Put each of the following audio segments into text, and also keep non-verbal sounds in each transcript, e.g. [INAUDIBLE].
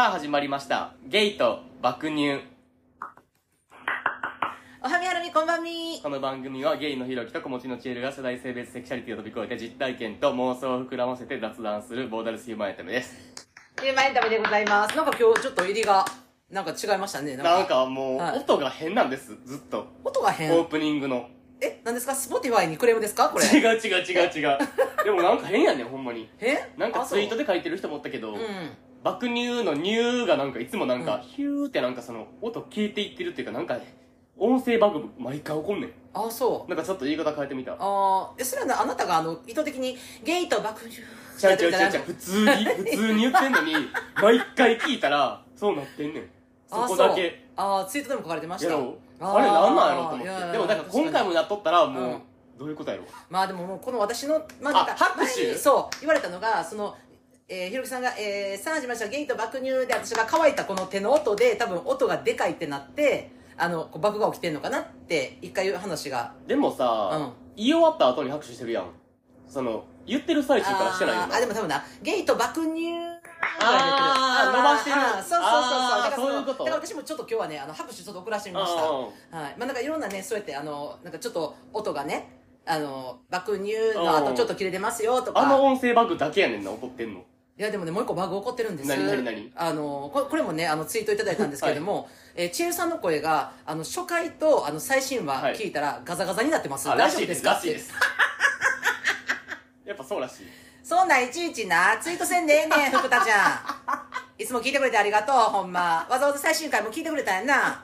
さあ始まりました。ゲイと爆乳。おはみはるみこんばんみこの番組はゲイのひろきと子持ちのチエルが世代性別セクシャリティを飛び越えて実体験と妄想を膨らませて雑談するボーダレスヒューマンエンタメです。ヒューマンエンタメでございますなんか今日ちょっと入りがなんか違いましたねなんかもう、はい音が変なんです、ずっと。音が変オープニングの。え何ですか？スポティファイにクレームですか？これ違う違う違う違う。[LAUGHS] でもなんか変やねん、ほんまに。えなんかツイートで書いてる人もおったけど、うん爆乳の乳がなんかいつもなんか、うん。ヒューってなんかその音消えていってるっていうかなんか音声バグ毎回起こんねん。あそう。なんかちょっと言い方変えてみた？あーえそれはなあなたがあの意図的にゲイと爆乳ちゃうちゃうちゃうちゃう。普通に [LAUGHS] 普通に言ってんのに毎回聞いたらそうなってんねん。そあこだけ。あーツイートでも書かれてました。やろあーあれなんなんやろと思って。でもだから確かに今回もやっとったらもう、うん。どういうことやろまあでももうこの私の、まあ、なんかあ拍手？そう言われたのがその、えーひろきさんが、えー、さあ始まりましたゲイと爆乳で私が乾いたこの手の音で多分音がでかいってなってあのこう爆が起きてんのかなって一回言う話が。でもさ、うん。言い終わった後に拍手してるやん。その言ってる最中からしてないよな。あーあでも多分なゲイと爆乳あー伸ばしてる。あーそうそうそうそう。あーだからそういうこと？だから私もちょっと今日はねあの拍手ちょっと送らせてみました。あはい。まあなんかいろんなね、そうやってあの、なんかちょっと音がね、あの、爆乳の後ちょっと切れてますよとか。あの音声バグだけやねんな怒ってんのいやでもね、もう一個バグ起こってるんです。何何何？あの、これもね、あの、ツイートいただいたんですけれども、えー、チエルさんの声が、あの、初回と、あの、最新話はい。聞いたらガザガザになってます。あ大丈夫ですか？らしいです。やっぱそうらしい。そんなんいちいちな、ツイートせんでええねん、[LAUGHS] 福田ちゃん。いつも聞いてくれてありがとう、ほんま。わざわざ最新回も聞いてくれたんやな。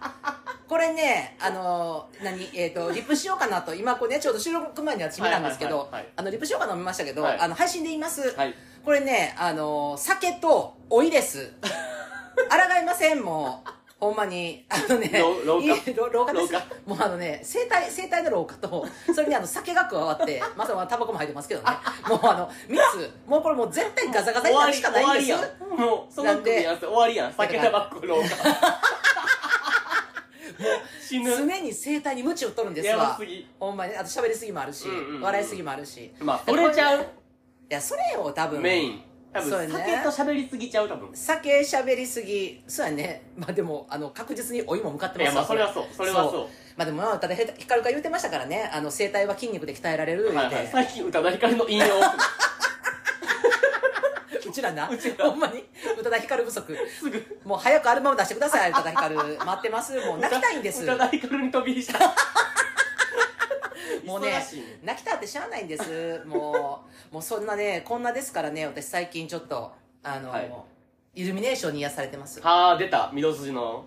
これね、あの、何、えっ、と、リップしようかなと、今こうね、ちょうど収録前に私見たんですけどはいはいはいはい、あの、リップしようかな見ましたけど、はい。あの、配信で言います。はいこれね、あの、酒とおいです。[LAUGHS] 抗いません、もう。ほんまに。あのね、ろ廊下？いいろ廊下です廊もうあのね、生体、生体の廊下と、それにあの、酒が加わって、[LAUGHS] まさかタバコも入ってますけどね。もうあの、三つ、もうこれもう絶対ガサガサになるしかないんですわりやん。もうその組み合わせ終わりやん。酒タバコ廊下。死ぬ。常に生体に鞭打っとるんですやばわすぎ。ほんまに。あと喋りすぎもあるし、笑いすぎもあるし。まあそれちゃう。いやそれを多分。メイン。多分そうやね。酒と喋りすぎちゃう多分。酒喋りすぎ。そうやね。まあでもあの確実にお湯も向かってますいやまあそれはそう。それはそう。まあでもまあただへヒカルが言ってましたからね。あの声帯は筋肉で鍛えられる言うて、はい。はい最近宇多田ヒカルの引用。を [LAUGHS] うちらな。[LAUGHS] うちら。ほんまに？宇多田ヒカル不足。すぐ。もう早くアルバム出してください宇多田ヒカル。待ってます。もう泣きたいんです。[LAUGHS] 宇多田ヒカルに飛び火したもうね泣きたってしゃあないんです。[LAUGHS] もうもうそんなねこんなですからね私最近ちょっとあの、はい。イルミネーションに癒されてます。はあ出た。御堂筋の。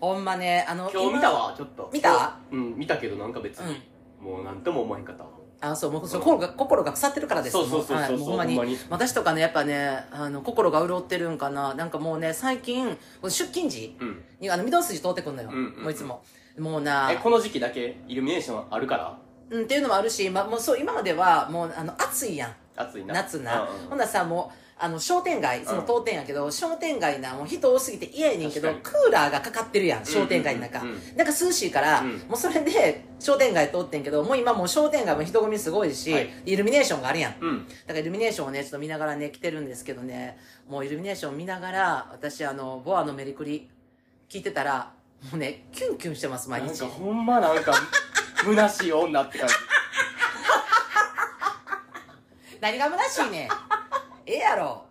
ほんまねあの今日見たわちょっと。見た？うん見たけどなんか別に、もうなんとも思えへんかったわ。あそうもう心が心が腐ってるからです。そうそうそうそうほんまに。私とかねやっぱねあの心が潤ってるんかな。なんかもうね最近出勤時うん。にあの御堂筋通ってくんのよ、うんうんうん。もういつも。もうなえこの時期だけイルミネーションあるから？うん、っていうのもあるし、ま、もうそう今まではもうあの暑いやん。暑いな。夏な、うんうんほんならさもうあの商店街そのうん。当店やけど、商店街なもう人多すぎて嫌やねんけど確クーラーがかかってるやん商店街の中、うんうん。うん。なんか涼しいから、うん。もうそれで商店街通ってんけどもう今もう商店街も人混みすごいし、はい。イルミネーションがあるやん。うん。だからイルミネーションをねちょっと見ながらね来てるんですけどねもうイルミネーション見ながら私あのボアのメリクリ聞いてたらもうねキュンキュンしてます毎日。なんかほんまなんか虚しい女って感じ。何が虚しいねん。ええやろ。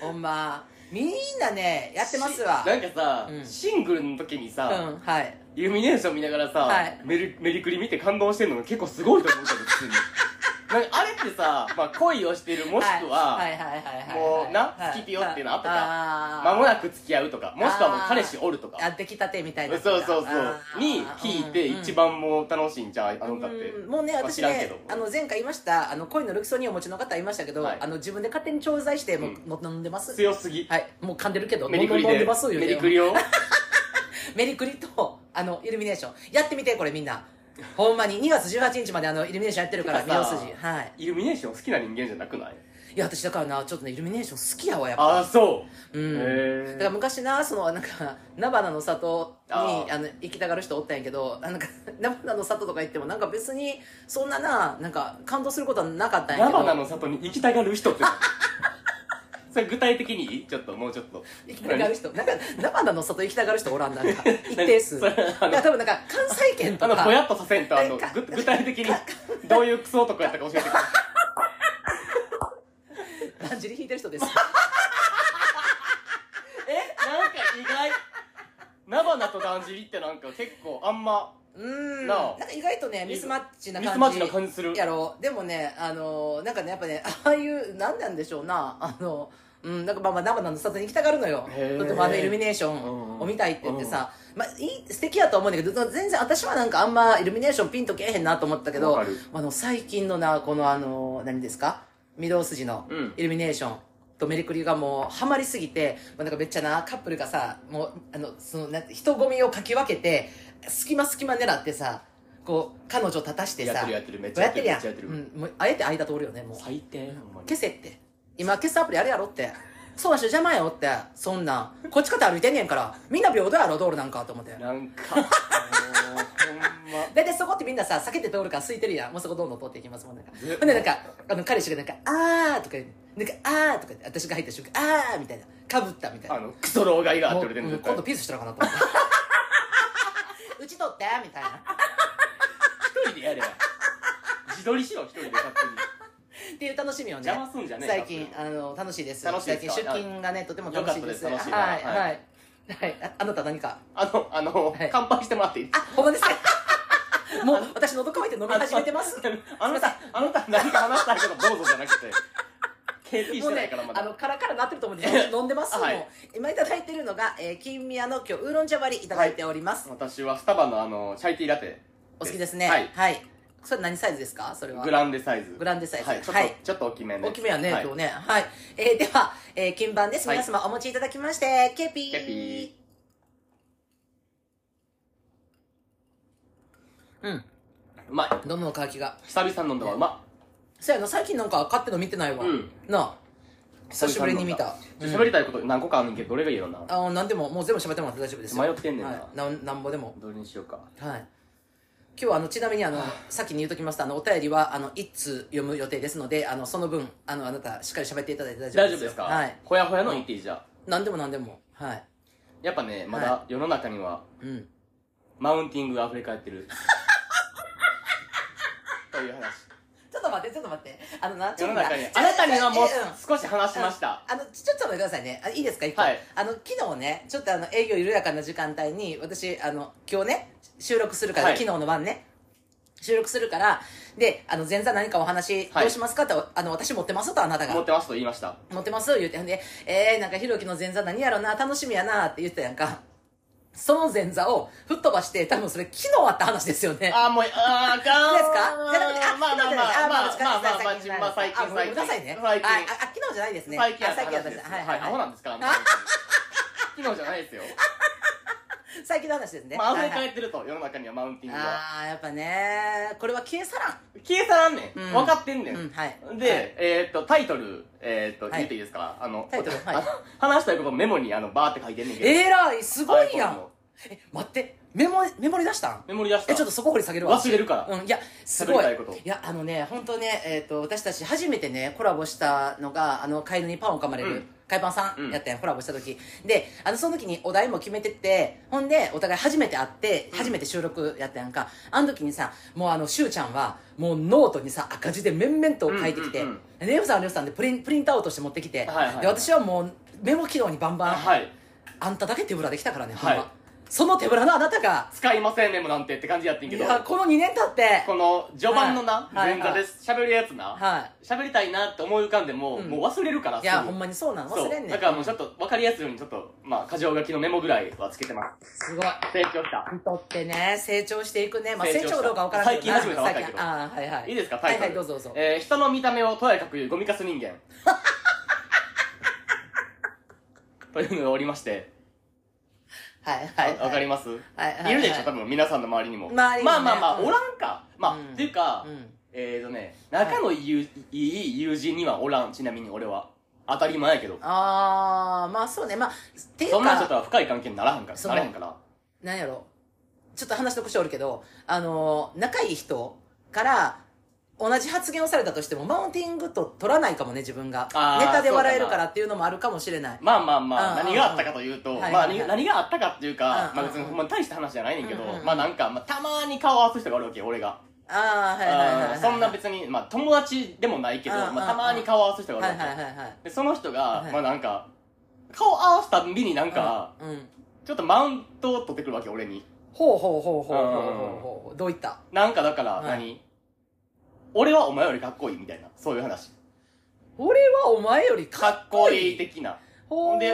ほんま。みんなねやってますわ。しなんかさ、うん。シングルの時にさ、うんはい。イルミネーション見ながらさ、はい。メリメリクリ見て感動してんのが結構すごいと思うけど普通になんかあれってさ、まあ、恋をしてるもしくは、はいはいはいはいはいもうなはい好きピヨっていうのあったかあー間もなく付き合うとかもしくはもう彼氏おるとか。あ出来たてみたいな。そうそうそうに聞いて一番もう楽しいんちゃうあの歌って。うん。もうねまあ私ね知らんけど。あの前回言いましたあの恋のルキソニンをお持ちの方いましたけど、はい。あの自分で勝手に調剤してもう、うん。もう飲んでます。強すぎ。はい。もう噛んでるけどメリクリで。飲んでます言うてメリクリを。メリクリとあのイルミネーション。やってみてこれみんなほんまに。2月18日まであのイルミネーションやってるからてかさ見筋はい。イルミネーション好きな人間じゃなくない？いや私だからなちょっとねイルミネーション好きやわやっあぱあそう。うん。だから昔なそのなんか菜花の里にあの行きたがる人おったんやけどなんか [LAUGHS] 菜花の里とか行ってもなんか別にそんなななんか感動することはなかったんやけど。菜花の里に行きたがる人ってそれ具体的にいい？ちょっともうちょっと。行きたがる人。なんか菜花の外行きたがる人おらんなんか。[LAUGHS] 一定数。だから多分なんか関西圏とか。あのぼやっとさせんとあの具体的にどういうクソ男やったか教えてください。だんじり引いてる人です。[LAUGHS] え？なんか意外。菜花とだんじりってなんか結構あんまうーん。なあ。なんか意外とねミスマッチな感じミスマッチな感じする。やろ。でもねあのなんかねやっぱね [LAUGHS] ああいうなんなんでしょうな。あのうん、なんかまあまあ生の里に行きたがるのよ。へー。とてもあのイルミネーションを見たいって言ってさ、まあいい素敵やと思うんだけど全然私はなんかあんまイルミネーションピンとけえへんなと思ったけどわかる。あの最近のなこのあの何ですか？御堂筋のうん。イルミネーションとメリクリがもうハマりすぎて、まあ、なんかめっちゃなカップルがさもうあのそのなんて人混みをかき分けて隙間隙間狙ってさこう彼女立たしてさやってるやってるめっちゃやってるやん。うん、もうあえて間通るよねもう。最低ほんまに。消せって。今消すアプリあるやろって。そうな人邪魔よって。そんなん。こっち方歩いてんねんから。みんな平等やろ道路なんかと思って。なんかもうほんま。[LAUGHS] 大体そこってみんなさ避けて通るから空いてるやん。もうそこどんどん通っていきますもんなんかえほんでなんかあの彼氏がなんか「あー」とか言う。なんか「あー」とか言って私が入った瞬間「あー」みたいな。かぶったみたいな。あのクソ老害がってもう言われてるうん今度ピースしたらかなと思って [LAUGHS] うち取って？みたいな。一人でやれや自撮りしろ一人で勝手に。っていう楽しみをね邪魔すんじゃねえ最近あの楽しいです。楽しいですか？最近出勤がねとても楽しいです。よかったです楽しいなはいはい。はい。はい。ああなた何か？あのあの、はい。乾杯してもらっていいあほんまですか？もう私喉乾いて飲み始めてます。あのさあなた何か話したいけどどうぞじゃなくて KP してないからまだあのカラカラなってると思うんで飲んでますはい。今いただいてるのが、えー、金宮の今日ウーロン茶割りいただいております、私はスタバのあのチャイティーラテお好きですね。はい。それ何サイズですか？それは。グランデサイズ。グランデサイズ。はい。ちょっと,、はい。ちょっと大きめです大きめやね、はい。今日ね。はい、えーでは、えー、乾杯です。はい。皆様お持ちいただきまして KP ー。 KPうん。うまい。どの乾きが。久々に飲んだわ。うまそうやな最近なんか買っての見てないわ、うん。なあ久しぶりに見た。っ喋りたいこと何個かあんねんけどどれがいいよな。あなんでももう全部喋ってもらって大丈夫ですよ。迷ってんねんな。はい、なんなんぼでも。どれにしようか。はい。今日はあのちなみにあの先に言うときますとあのお便りはあの一通読む予定ですのであのその分あのあなたしっかり喋っていただいて大丈夫ですよ。大丈夫ですか？はい。ほやほやの言っていいじゃん何でも何でも。はい。やっぱねまはだ世の中にはうん。マウンティングが溢れ返ってる。[LAUGHS] という話ちょっと待ってちょっと待って。あのなちょ世っと待っての中にあなたにはもう少し話しました。あのちょっと待ってくださいね。あいいですか一個、はい。あの昨日ねちょっとあの営業緩やかな時間帯に私あの今日ね収録するから、はい。昨日の晩ね収録するからであの前座何かお話はい。どうしますかって、あの私持ってますとあなたが。持ってますと言いました。持ってます言ってほんでえー、なんかひろきの前座何やろな楽しみやなって言ってたやんか。その前座を吹っ飛ばして多分それ昨日あった話ですよね。あーもうあーあかん。いいですか？じゃなくてあまあまあまああまあまあまあ最近まあ最近あごめんなさいね。最近。ああ昨日じゃないですね。最近最近やった話です。はいはいアホはいなんですか [LAUGHS] 昨日じゃないですよ。最近の話ですね。まあ溢れ返ってると世の中にはマウンティングが。ああやっぱねこれは消え去らん。消え去らんねん。うん。分かってんねうんんはい。で、えーっとタイトルえーっとはい。言っていいですか？あの話したいことメモにあのバーって書いてんねんけど。えらい。すごいやん。の。え待ってメモメモリ出した？んメモリ出した。えちょっとそこ掘り下げるわ。忘れるから。うんいやすごい。喋りたいこと。いやあのね本当ねえっ、と私たち初めてねコラボしたのがあの飼い犬にパンを噛まれる、うん。海パンさうん。んやったやん、コラボした時。であのその時にお題も決めてってほんでお互い初めて会ってうん。初めて収録やったやんか、あの時にさもうあのしゅうちゃんはもうノートにさ赤字で綿々と書いてきて、うんうんでレオさんはレオさんでプリンプリントアウトして持ってきて、はいはいで私はもうメモ機能にバンバン、はい。あんただけ手ぶらできたからね、はいほんまその手ぶらのあなたが。使いませんメモなんてって感じやってんいけど。やこの2年経って。この序盤のなはい。前座で喋るやつな。は喋りたいなって思い浮かんでもうん。もう忘れるからいいやすぐ。ほんまにそうなの忘れんねん。だからもうちょっと分かりやすいようにちょっとまあ箇条書きのメモぐらいはつけてます。すごい。成長した。人ってね成長していくね、まあ、成成長長かどうかわからな。い最近始めた若いけど。ああはいはい。いいですかタイトル、はいはいどうぞどうぞ、えー人の見た目をとやかく言うゴミカス人間。[LAUGHS] というのがおりましてはいはいわかります、はいはいはい。いるでしょ？多分皆さんの周りにも。周りにもね。まあまあまあ、うん。おらんか。まあ、うん。っていうか、うん。えーとね仲のいい,、い。い友人にはおらん。ちなみに俺は。当たり前やけど。ああまあそうね。まあっていうそんな人とかは深い関係にならへんからなれへんから。なんやろ。ちょっと話とこしておるけどあの仲いい人から同じ発言をされたとしてもマウンティングと取らないかもね自分が。あーネタで笑えるからっていうのもあるかもしれない。まあまあまあ、何があったかというと、まあはい何何があったかっていうか、うん。まあ別にほんまに大した話じゃないねんけど、うんうんうん。まあなんか、まあ、たまに顔合わす人があるわけよ、俺が。ああはいはいはいはい、うん。そんな別に、まあ友達でもないけど、うんうんうん。まあたまに顔合わす人があはいるわけ。はいはいはいで、その人が、はいまあなんか、顔合わすたびになんか、うん。うん。ちょっとマウントを取ってくるわけ、俺に。ほうほうほうほうほうほうほう。どういった？なんかだから、はい。何？俺はお前よりかっこいいみたいな、そういう話。俺はお前よりかかっこっこいいいい的な。ほう。で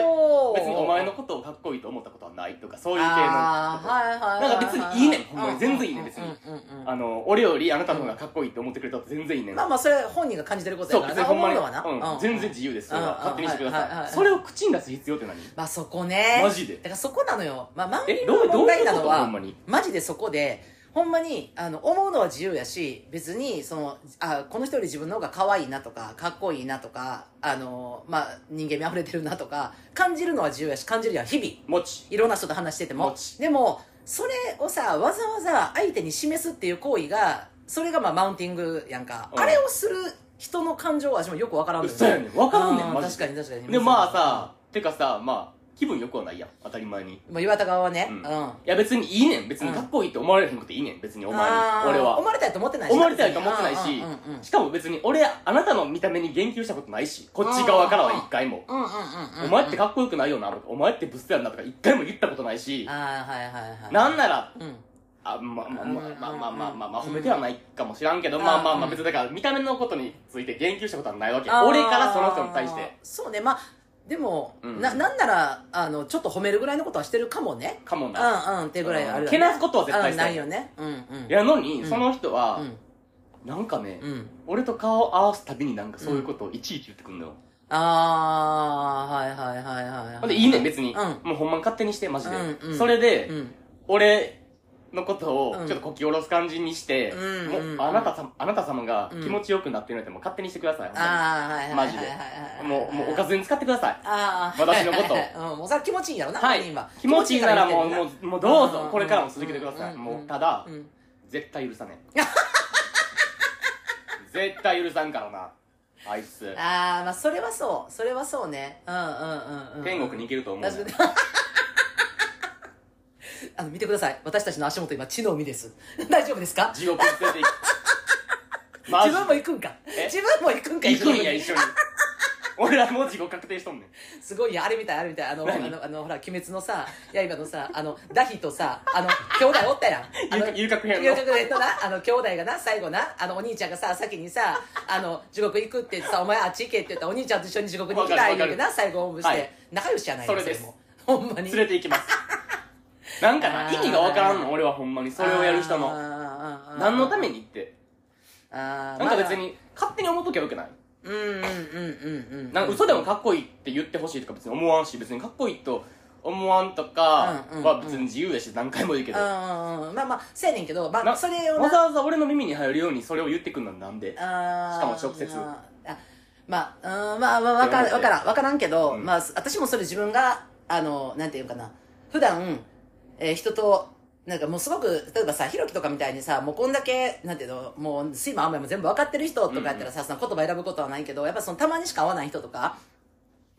別にお前のことをかっこいいと思ったことはないとか、そういう系の。あーはいはいはいはいなんか別にいいねん。ほんまに全然いいねん別に。うんうんうんうん。あの、俺よりあなたの方がかっこいいって思ってくれたって全然いいねん。まあまあそれ本人が感じてることそう、やからな。別にほんまに、思うのはな、うん、全然自由です。それはうん。勝手にしてください。はいはいはいはい。それを口に出す必要って何？まあそこね。マジで？だからそこなのよ。まあマウンテえ、どう、どうグの問題いうこと？ほなのはんまに。マジでそこでほんまにあの思うのは自由やし別にそのあこの人より自分の方が可愛いなとかかっこいいなとかあの、まあ、人間味あふれてるなとか感じるのは自由やし感じるやん日々もち。いろんな人と話してても。もち。でもそれをさわざわざ相手に示すっていう行為がそれがまあマウンティングやんか、うん。あれをする人の感情は私もよくわからんのよそうやねん。わからんねん確かに確かに。で、まあさ、てかさ、まあ、気分よくはないやん。当たり前に。まあ岩田側はね、ううん。んいや別にいいねん。別にかっこいいって思われへんくていいねん。別にお前に俺は。思。われたいと思ってないし。思われたいと思ってないし。うんうんうんうん、しかも別に俺、あなたの見た目に言及したことないし、こっち側からは一回も。うんうんうんうんお前ってかっこよくないよなとか、お前ってブスやんなとか一回も言ったことないし、ああはいはいはいなんなら、うん。あまあまあまあまあまあまあまあ、褒めてはないかもしらんけど、うんまあまあまあうん別にだから見た目のことについて言及したことはないわけ。あー。俺からその人に対して。そうね。まあでも、うん。ななんならあのちょっと褒めるぐらいのことはしてるかもね。かもな。うんうんってぐらいあるよね。けなすことは絶対ないよね。うんうん。やのに、うん。その人は、うん。なんかね、うん。俺と顔合わすたびになんかそういうことをいちいち言ってくんのよ。ああはいはいはいはいはい。でいいねん別に、うん。もうほんまに勝手にしてマジで、うんうん。それで、うん。俺のことをうん。ちょっとこき下ろす感じにして、うん。もううん。あなたさあなた様がうん。気持ちよくなってるのってもう勝手にしてください、ほんマジで。もうもうおかずに使ってください。私のこと [LAUGHS] うんもうそれは気持ちいいんやろなはい。本人は。気持ちいいならもうもうもうどうぞん。これからも続けてください、うん。もうただ、うん。絶対許さねえ。絶対許さんからな。あいつ。ああまあそれはそう。それはそうね。うんうんうんうん。天国に行けると思う、確かにあの見てください。私たちの足元今地の海です。[LAUGHS] 大丈夫ですか？地獄に連れて [LAUGHS] 自分も行くんか？え？自分も行くんか？行くんや一緒に。[LAUGHS] 俺らもう地獄確定しとんねん。すごいやあれみたいあれみたい。あのあ何のあのほら鬼滅のさ刃のさあのダヒとさあの兄弟おったやん。遊郭編の遊郭編の。なあの兄弟がな最後なあのお兄ちゃんがさ先にさあの地獄行くって言ってさお前あっち行けって言ったらお兄ちゃんと一緒に地獄に行きたいわかるわかる。言うてな最後おんぶして、はい。仲良しじゃないそれです。も。ほんまに。連れて行きますなんかな意味がわからんの俺はほんまに。それをやる人の。の何のためにって。なんか別に勝手に思っときゃよくない？まあうんうんうんうんうん。なんか嘘でもかっこいいって言ってほしいとか別に思わんし別にかっこいいと思わんとかは別に自由やし何回も言うけど、うんうんうん。まあまあせやねんけど、まあ、なそれをなわざわざ俺の耳に入るようにそれを言ってくんのはなんで。しかも直接。あまあうんまあまあわからんわからんけど、うん。まあ私もそれ自分があのなんていうかな。普段、えー人となんかもうすごく例えばさひろきとかみたいにさもうこんだけなんていうのもう睡魔甘いも全部分かってる人とかやったらさ、その言葉選ぶことはないけどやっぱそのたまにしか会わない人とか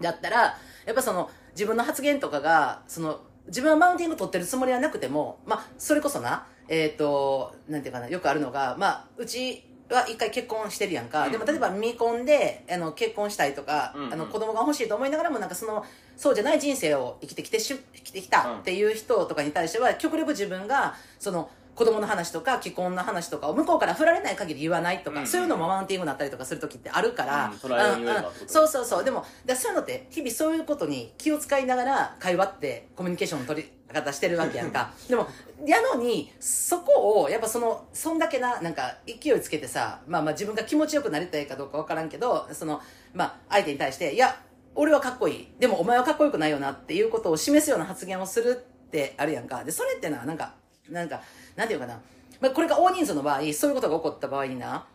だったらやっぱその自分の発言とかがその自分はマウンティング取ってるつもりはなくても、まあ、それこそなえっ、となんていうかなよくあるのが、まあ、うちは一回結婚してるやんか、うん。でも例えば未婚であの結婚したいとか、うんうん。あの子供が欲しいと思いながらもなんかそのそうじゃない人生を生きてきてし生きてきたっていう人とかに対しては極力自分がその子供の話とか既婚の話とかを向こうから振られない限り言わないとか、うん。うんそういうのもマウンティングになったりとかする時ってあるから、うんうに言えばってことそうそうそう。でもだそういうのって日々そういうことに気を使いながら会話ってコミュニケーションの取り方してるわけやんか。でもやのにそこをやっぱそのそんだけななんか勢いつけてさ、まあ、まあ自分が気持ちよくなりたいかどうかわからんけどその、まあ、相手に対していや俺はかっこいい。でもお前はかっこよくないよなっていうことを示すような発言をするってあるやんか。でそれってななんかなんかなんていうかな、まあ、これが大人数の場合そういうことが起こった場合にな。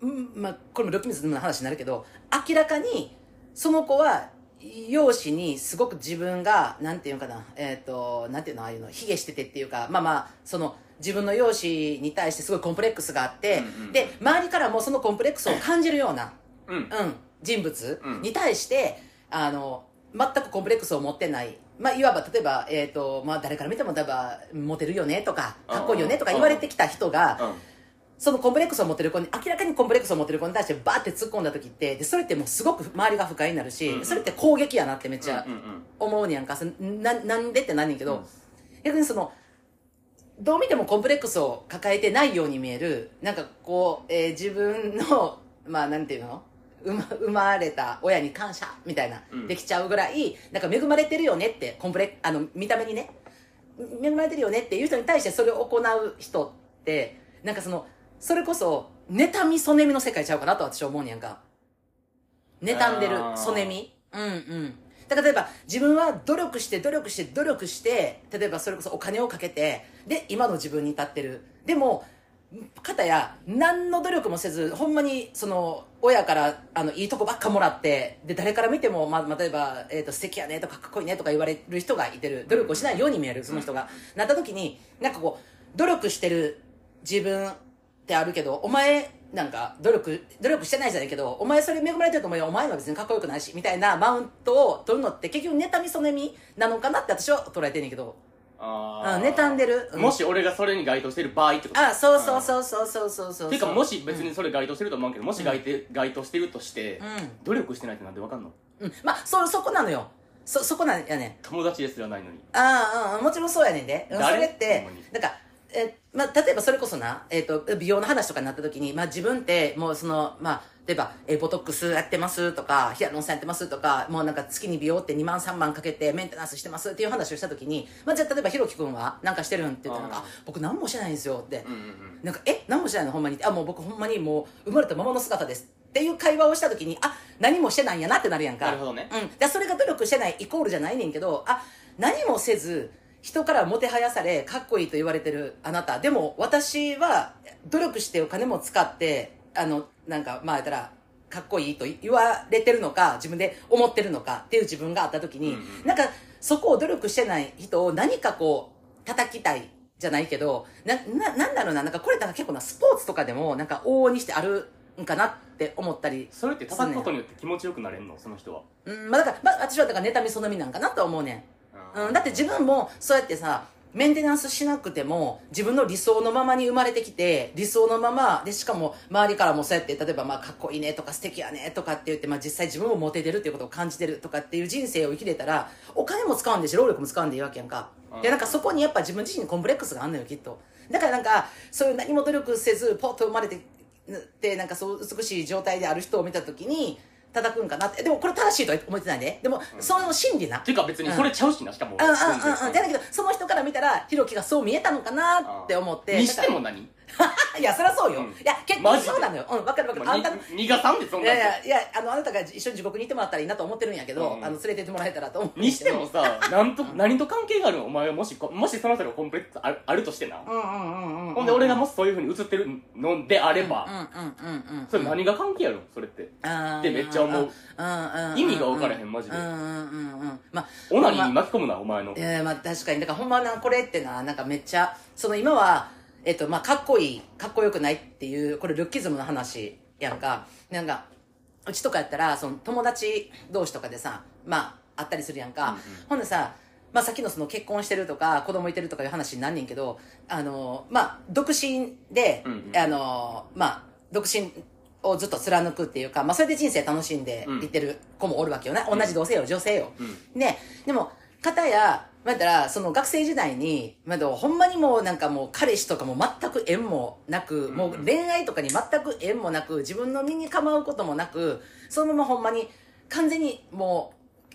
うんまあ、これもルッキミズムの話になるけど明らかにその子は容姿にすごく自分がなんていうのかな。えっ、となんていうのああいうの卑下しててっていうかまあまあその自分の容姿に対してすごいコンプレックスがあって、うんうん。で周りからもそのコンプレックスを感じるような、うん。うん、人物うん。に対して、あの全くコンプレックスを持ってない、まあ、いわば例えば、えーとまあ、誰から見ても例えばモテるよねとかかっこいいよねとか言われてきた人が、うん。そのコンプレックスを持ってる子に明らかにコンプレックスを持ってる子に対してバーって突っ込んだ時ってでそれってもうすごく周りが不快になるし、うん。うんそれって攻撃やなってめっちゃうんうん思うんか。そななんでってなんねんけど、うん。逆にそのどう見てもコンプレックスを抱えてないように見えるなんかこう、えー自分のまあなんていうの？生ま生まれた親に感謝みたいな、うん。できちゃうぐらいなんか恵まれてるよねってコンプレあの見た目にね。恵まれてるよねっていう人に対してそれを行う人ってなんかそのそれこそ妬みそねみの世界ちゃうかなと私は思うんやんか。妬んでるそねみ。うんうん。だから例えば自分は努力して努力して努力して例えばそれこそお金をかけてで今の自分に至ってる。でも方や何の努力もせずほんまにその親からあのいいとこばっかもらってで誰から見ても、まあ、例えば、えーと「素敵やね」とか「かっこいいね」とか言われる人がいてる。努力をしないように見えるその人が、なった時になんかこう努力してる自分ってあるけどお前なんか努力努力してないじゃないけどお前それ恵まれてると思うよ。お前は別にかっこよくないしみたいなマウントを取るのって結局妬みそねみなのかなって私は捉えてんねんけどあうん妬んでる。うん。もし俺がそれに該当してる場合ってこと？あそうそうそうそうそうそうそうていうかもし別にそれ該当してると思うけどもし該当該当してるとしてうん。努力してないってなんでわかんの？うん、まあそそこなのよ。そそこなんやね友達ですらないのに。ああ、うん、もちろんそうやねんで。うんそ誰れってほんまに。なんかえまあ、例えばそれこそな、えっと美容の話とかになった時に、まあ、自分ってもうその、まあ、例えばえボトックスやってますとかヒアルロン酸やってますとかもうなんか月に美容って2万3万かけてメンテナンスしてますっていう話をした時に、まあ、じゃあ例えばひろき君は何かしてるんって言ったらなんかあ僕何もしてないんですよって、うんうんうんなんか、え何もしてないの？ほんまにあ、もう僕ほんまにもう生まれたままの姿です。っていう会話をした時に、あ、何もしてないんやなってなるやんか。なるほどねうん。でそれが努力してないイコールじゃないねんけど、あ、何もせず、人からもてはやされ、かっこいいと言われてるあなた。でも私は努力してお金も使って、あの、なんか、まあ言ったら、かっこいいと言われてるのか、自分で思ってるのかっていう自分があった時に、うんうんなんか、そこを努力してない人を何かこう、叩きたいじゃないけど、な、な、なんだろうな、なんかこれなんか結構な、スポーツとかでも、なんか往々にしてあるんかなって思ったり。それって叩くことによって気持ちよくなれんの？その人はうん、まあだから、まあ私はだから妬みそのみなんかなとは思うねん。うん、だって自分もそうやってさ、メンテナンスしなくても自分の理想のままに生まれてきて理想のままでしかも周りからもそうやって例えばまあかっこいいねとか素敵やねとかって言って、まあ、実際自分もモテてるっていうことを感じてるとかっていう人生を生きれたらお金も使うんでし労力も使うんでいいわけやんか。うん。でなんかそこにやっぱ自分自身にコンプレックスがあんのよきっと。だからなんかそういう何も努力せずポッと生まれてってなんかそう美しい状態である人を見た時に叩くんかなって。でもこれ正しいとは思ってないね。でもその心理な。ていうか別にそれちゃうしなしかも。うんうんうんうん。じゃだけど、その人から見たら、ひろきがそう見えたのかなって思って。にしてだも何？[LAUGHS] いや、そりゃそうよ。うん。いや、結構マジで？そうなのよ。うん、わかるわかる。あんた、いに逃がさんでそんなんやいや、いや、あの、あなたが一緒に地獄に行ってもらったらいいなと思ってるんやけど、うんあの、連れてってもらえたらと思うんにしてもさなんと何と関係があるのお前はもしこもしその人がコンプレックスあるあるとしてなうんうんうんうん。ほんで俺がもしそういうふうに映ってるのであれば。うんうんうんうん。それ何が関係あるの？それって。あー。ってめっちゃ思う。うんうんうん。意味が分からへんマジで。うんうんうんうん。まあ、オナニーに巻き込むなお前の。えー、まあ確かに。だからほんまなこれってななんかめっちゃその今はえっとまあかっこいいかっこよくないっていうこれルッキズムの話やんか。なんかうちとかやったらその友達同士とかでさまああったりするやんか、うんうん。ほんでさまあ、さっきのその結婚してるとか子供いてるとかいう話になんねんけどあのまあ独身で、うんうん。あのまあ独身をずっと貫くっていうか、まあ、それで人生楽しんでいってる子もおるわけよね、同じ同性よ女性よ、うん。ね、でも、片や、まあ、言ったら、その学生時代に、まあ、でもほんまにもうなんかもう彼氏とかも全く縁もなく、もう恋愛とかに全く縁もなく、自分の身に構うこともなく、そのままほんまに完全にもう、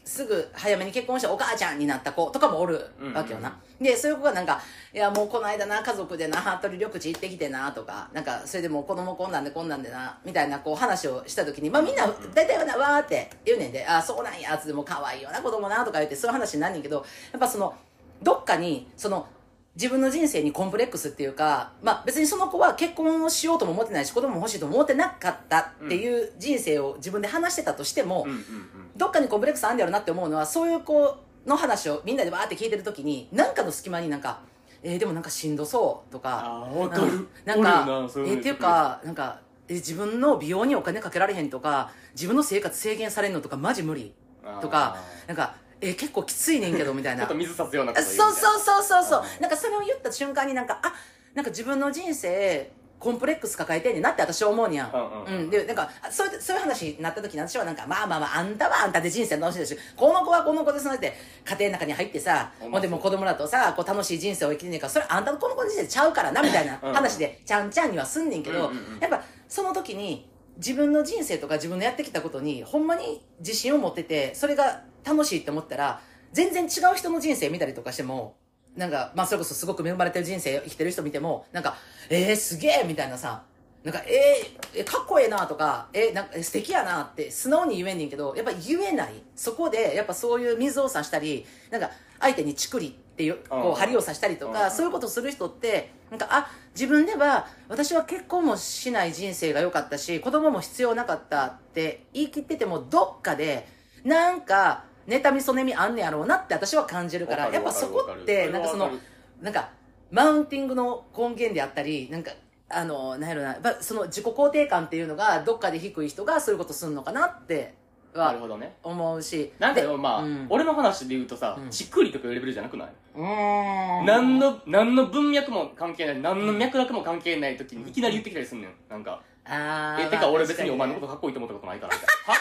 すぐ早めに結婚してお母ちゃんになった子とかもおるわけよな。で、そういう子がなんか、いやもうこの間な、家族でな、羽鳥緑地行ってきてな、とか、なんか、それでもう子供こんなんでこんなんでな、みたいなこう話をした時に、まあみんな、大体はな、わーって言うねんで、あ、そうなんや、つでも可愛いよな、子供な、とか言って、そういう話になんねんけど、やっぱその、どっかに、その、自分の人生にコンプレックスっていうか、まあ別にその子は結婚をしようとも思ってないし、子供も欲しいとも思ってなかったっていう人生を自分で話してたとしても、うんうんうん。どっかにコンプレックスあんだろうなって思うのはそういう子の話をみんなでわーって聞いてる時に何かの隙間になんかえーでもなんかしんどそうとかなんおかえーっていうかなんかえー自分の美容にお金かけられへんとか自分の生活制限されんのとかマジ無理とかなんかえー結構きついねんけどみたいな。[LAUGHS] ちょっと水差すようなこと言そうそううそうそうそう。あーなんかそれを言った瞬間になんかあなんか自分の人生コンプレックス抱えてんねんなって私は思うにやん、うんうんうんでなんかあそういうそういう話になった時に私はなんかまあまあまああんたはあんたで人生楽しいですしこの子はこの子でそうやって家庭の中に入ってさほんでもう子供らとさこう楽しい人生を生きてんねんからそれあんたのこの子の人生ちゃうからなみたいな話でちゃんちゃんにはすんねんけど、うんうんうん。やっぱその時に自分の人生とか自分のやってきたことにほんまに自信を持っててそれが楽しいって思ったら全然違う人の人生見たりとかしてもなんか、まあ、それこそすごく恵まれてる人生生きてる人見てもなんかえー、すげえみたいなさなんかえー、えかっこええなとかえなんか素敵やなって素直に言えんねんけどやっぱ言えない。そこでやっぱそういう水を差したりなんか相手にチクリっていうこう針を刺したりとうん。かそういうことする人ってなんかあ自分では私は結婚もしない人生が良かったし子供も必要なかったって言い切っててもどっかでなんか妬みそねみあんねやろうなって私は感じるからやっぱそこってなんかそのなんかマウンティングの根源であったりなんかあのなんやろなやっぱその自己肯定感っていうのがどっかで低い人がそういうことするのかなってはなるほどね。思うし。なんかででもまあ、うん。俺の話で言うとさ、うん。ちっくりとかいうレベルじゃなくない？うーん。何の何の文脈も関係ない何の脈絡も関係ない時にいきなり言ってきたりすんねんなんかあーえてかまあ俺別にお前のことかっこいいと思ったことないからみたいな。は？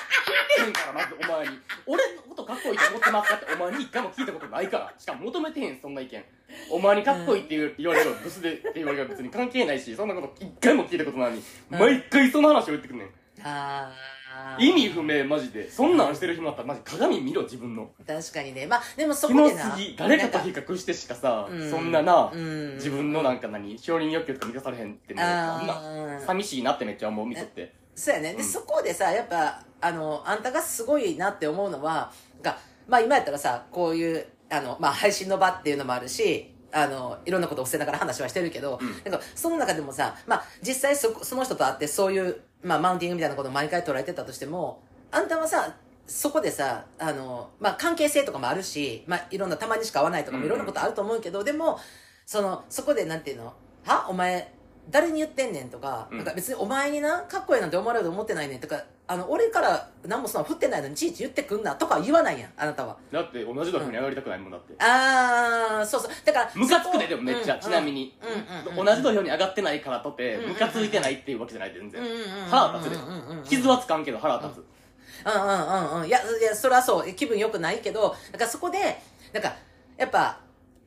言ってへんからまずお前に。俺のことかっこいいと思ってますかってお前に一回も聞いたことないから。しかも求めてへんそんな意見。お前にかっこいいって言う言われるブスでって言われる別に関係ないしそんなこと一回も聞いたことないのにうん。毎回その話を言ってくんねん。にあー意味不明マジで。そんなんしてる暇あったらマジ鏡見ろ自分の。確かにね。まあでもそこですなぎ誰かと比較してしかさうん。そんななうん。自分のなんか何承認欲求とか満たされへんってもうあそんなー寂しいなってめっちゃ思う見とって。そうやね。で、うん。そこでさやっぱあのあんたがすごいなって思うのはがまあ今やったらさこういうあの、まあ、配信の場っていうのもあるしあのいろんなことを伏せながら話はしてるけど、うん。なんかその中でもさ、まあ、実際そその人と会ってそういう、まあ、マウンティングみたいなことを毎回捉えてたとしてもあんたはさそこでさあの、まあ、関係性とかもあるし、まあ、いろんなたまにしか会わないとかもいろんなことあると思うけど、でもそのそこでなんていうの？はお前誰に言ってんねんとか,、うん。なんか別にお前になかっこいいなんて思われると思ってないねんとかあの俺から何もそんな振ってないのにいちいち言ってくんなとかは言わないやんあなたは。だって同じ土俵に上がりたくないもんだって。ああそうそう。だからムカつくででもめっちゃうんちなみに同じ土俵に上がってないからとてうんムカついてないっていうわけじゃない全然。腹立つで傷はつかんけど腹立つ。うんうんうんうん。いやいやそれはそう。気分良くないけどだからそこでなんかやっぱ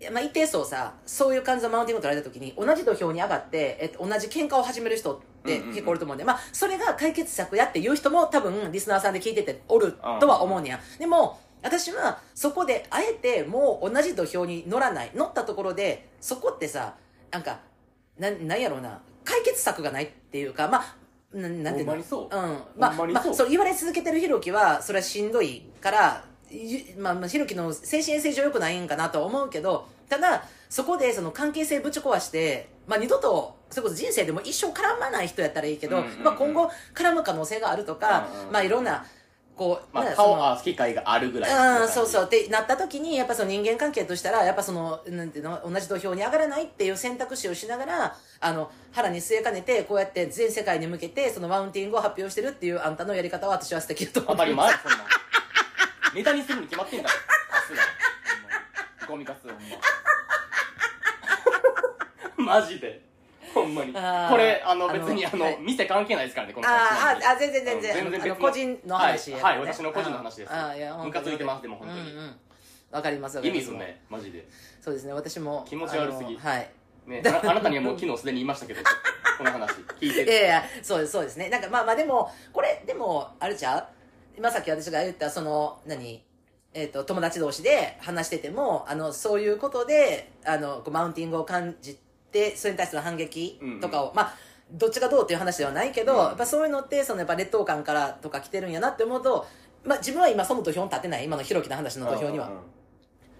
まあ、一定層さそういう感じのマウンティングを取られた時に同じ土俵に上がって、えっと、同じ喧嘩を始める人って結構おると思うんで、まあ、それが解決策やっていう人も多分リスナーさんで聞いてておるとは思うにや。でも私はそこであえてもう同じ土俵に乗らない。乗ったところでそこってさなんかななんやろうな。解決策がないっていうかまあななんていうの？う。うん。まあまあ、そう言われ続けてるひろきはそれはしんどいからゆまあ、まあひろきの精神衛生上良くないんかなとは思うけどただそこでその関係性ぶち壊して、まあ、二度とそれこそ人生でも一生絡まない人やったらいいけど、うんうんうんまあ、今後絡む可能性があるとか、うんうんまあいろんなこう、まあ顔合わす機会があるぐらいうん、そうそう。ってなった時にやっぱその人間関係としたらやっぱそのなんていうの同じ土俵に上がらないっていう選択肢をしながらあの腹に据えかねてこうやって全世界に向けてそのマウンティングを発表してるっていうあんたのやり方は私は素敵だと思う当たり前そんな。んネタにするに決まってんだろ。さすがほんまにゴミかすほんまマジで。ほんまに。あーこれあのあの別にあの、はい。店関係ないですからねこの話あーあ全然全然うん別あの個人の話やはい、からね。はい、私の個人の話ですあーあーいや本当に。ムカついてますでも本当に、うんうんわかりますわかります。意味不明マジで。そうですね私も気持ち悪すぎ。あのはい。ねああなたにはもう昨日すでに言いましたけどこの話聞いて [LAUGHS] いやいやそうですそうですね。なんかまあまあでもこれでもあれちゃう？今さっき私が言ったその何？えー、と友達同士で話しててもあのそういうことであのこうマウンティングを感じてそれに対する反撃とかを、まあどっちがどうっていう話ではないけど、うんやっぱそういうのってそのやっぱ劣等感からとか来てるんやなって思うと、まあ、自分は今その土俵に立てない今のひろきの話の土俵には。うんうん。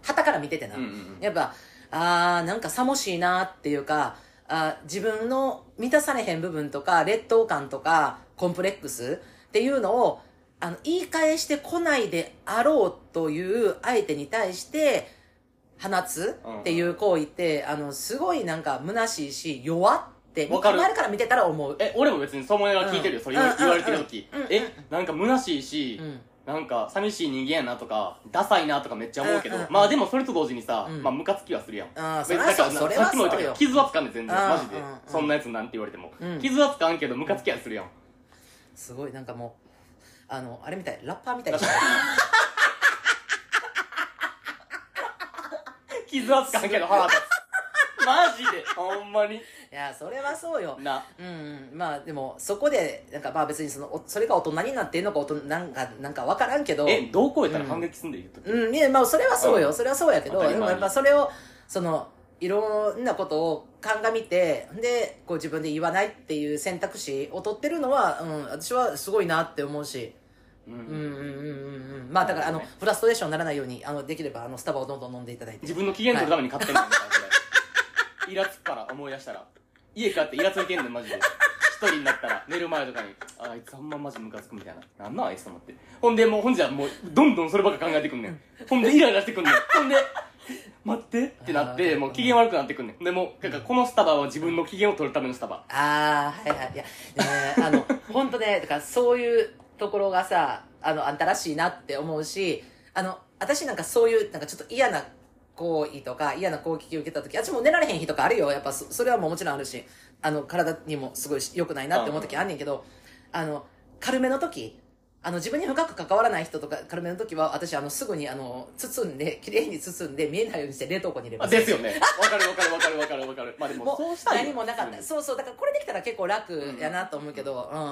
旗から見ててな、うんうんうん。やっぱあーなんかさもしいなっていうかあー自分の満たされへん部分とか劣等感とかコンプレックスっていうのをあの言い返してこないであろうという相手に対して放つっていう行為って、あのすごいなんか虚しいし弱ってわかる。前から見てたら思う、え俺も別にそう思いながら聞いてるよ、うん。それ言われてる時、うん。うんえなんか虚しいし、うん。なんか寂しい人間やなとかダサいなとかめっちゃ思うけど、まあでもそれと同時にさ、うん。まあムカつきはするやん。あーそれだからそうそれはさっきも言ったけど傷はつかんねん全然うんマジで、そんなやつなんて言われても、うん。傷はつかんけどムカつきはするやん。すごいなんかもうあのあれみたいラッパーみたいに [LAUGHS] 傷はつかんけど腹立つ。マジで？ほんまに？いやそれはそうよ。な。うんうんまあでもそこでなんかまあ別にそのおそれが大人になってんのか大人なんかなんか分からんけど。えどう超えたら反撃すんで言うとき、うんいやまあそれはそうよ、うん。それはそうやけどでもやっぱそれをそのいろんなことを鑑みてでこう自分で言わないっていう選択肢を取ってるのは、うん、私はすごいなって思うしうんうんうんうんまあだからあのフラストレーションにならないようにあのできればあのスタバをどんどん飲んでいただいて。自分の機嫌取るために買ってんの、みたいなそれ。イラつくから思い出したら。家帰ってイラついてんねんマジで。一人になったら寝る前とかにああいつあんまマジムカつくみたいな。なんなんあいつと思って。ほんでもうほんじゃもうどんどんそればっか考えてくんねん。ほんでイライラしてくんねん。ほんで待ってってなってもう機嫌悪くなってくんねん。でもうだからこのスタバは自分の機嫌を取るためのスタバ。ああはいはい。いやねあの [LAUGHS] 本当ねだからそういうところがさあのあんたらしいなって思うしあの私なんかそういうなんかちょっと嫌な行為とか嫌な攻撃を受けた時あっちも寝られへん日とかあるよ。やっぱそそれはもうもちろんあるしあの体にもすごい良くないなって思う時あんねんけどあの軽めの時あの自分に深く関わらない人とか軽めの時は私あのすぐにあの包んで綺麗に包んで見えないようにして冷凍庫に入れます。あですよね。わかるわかるわかるわかるわかる。まあでももうそうした何もなかった。そうそう。だからこれできたら結構楽やなと思うけど、うん、う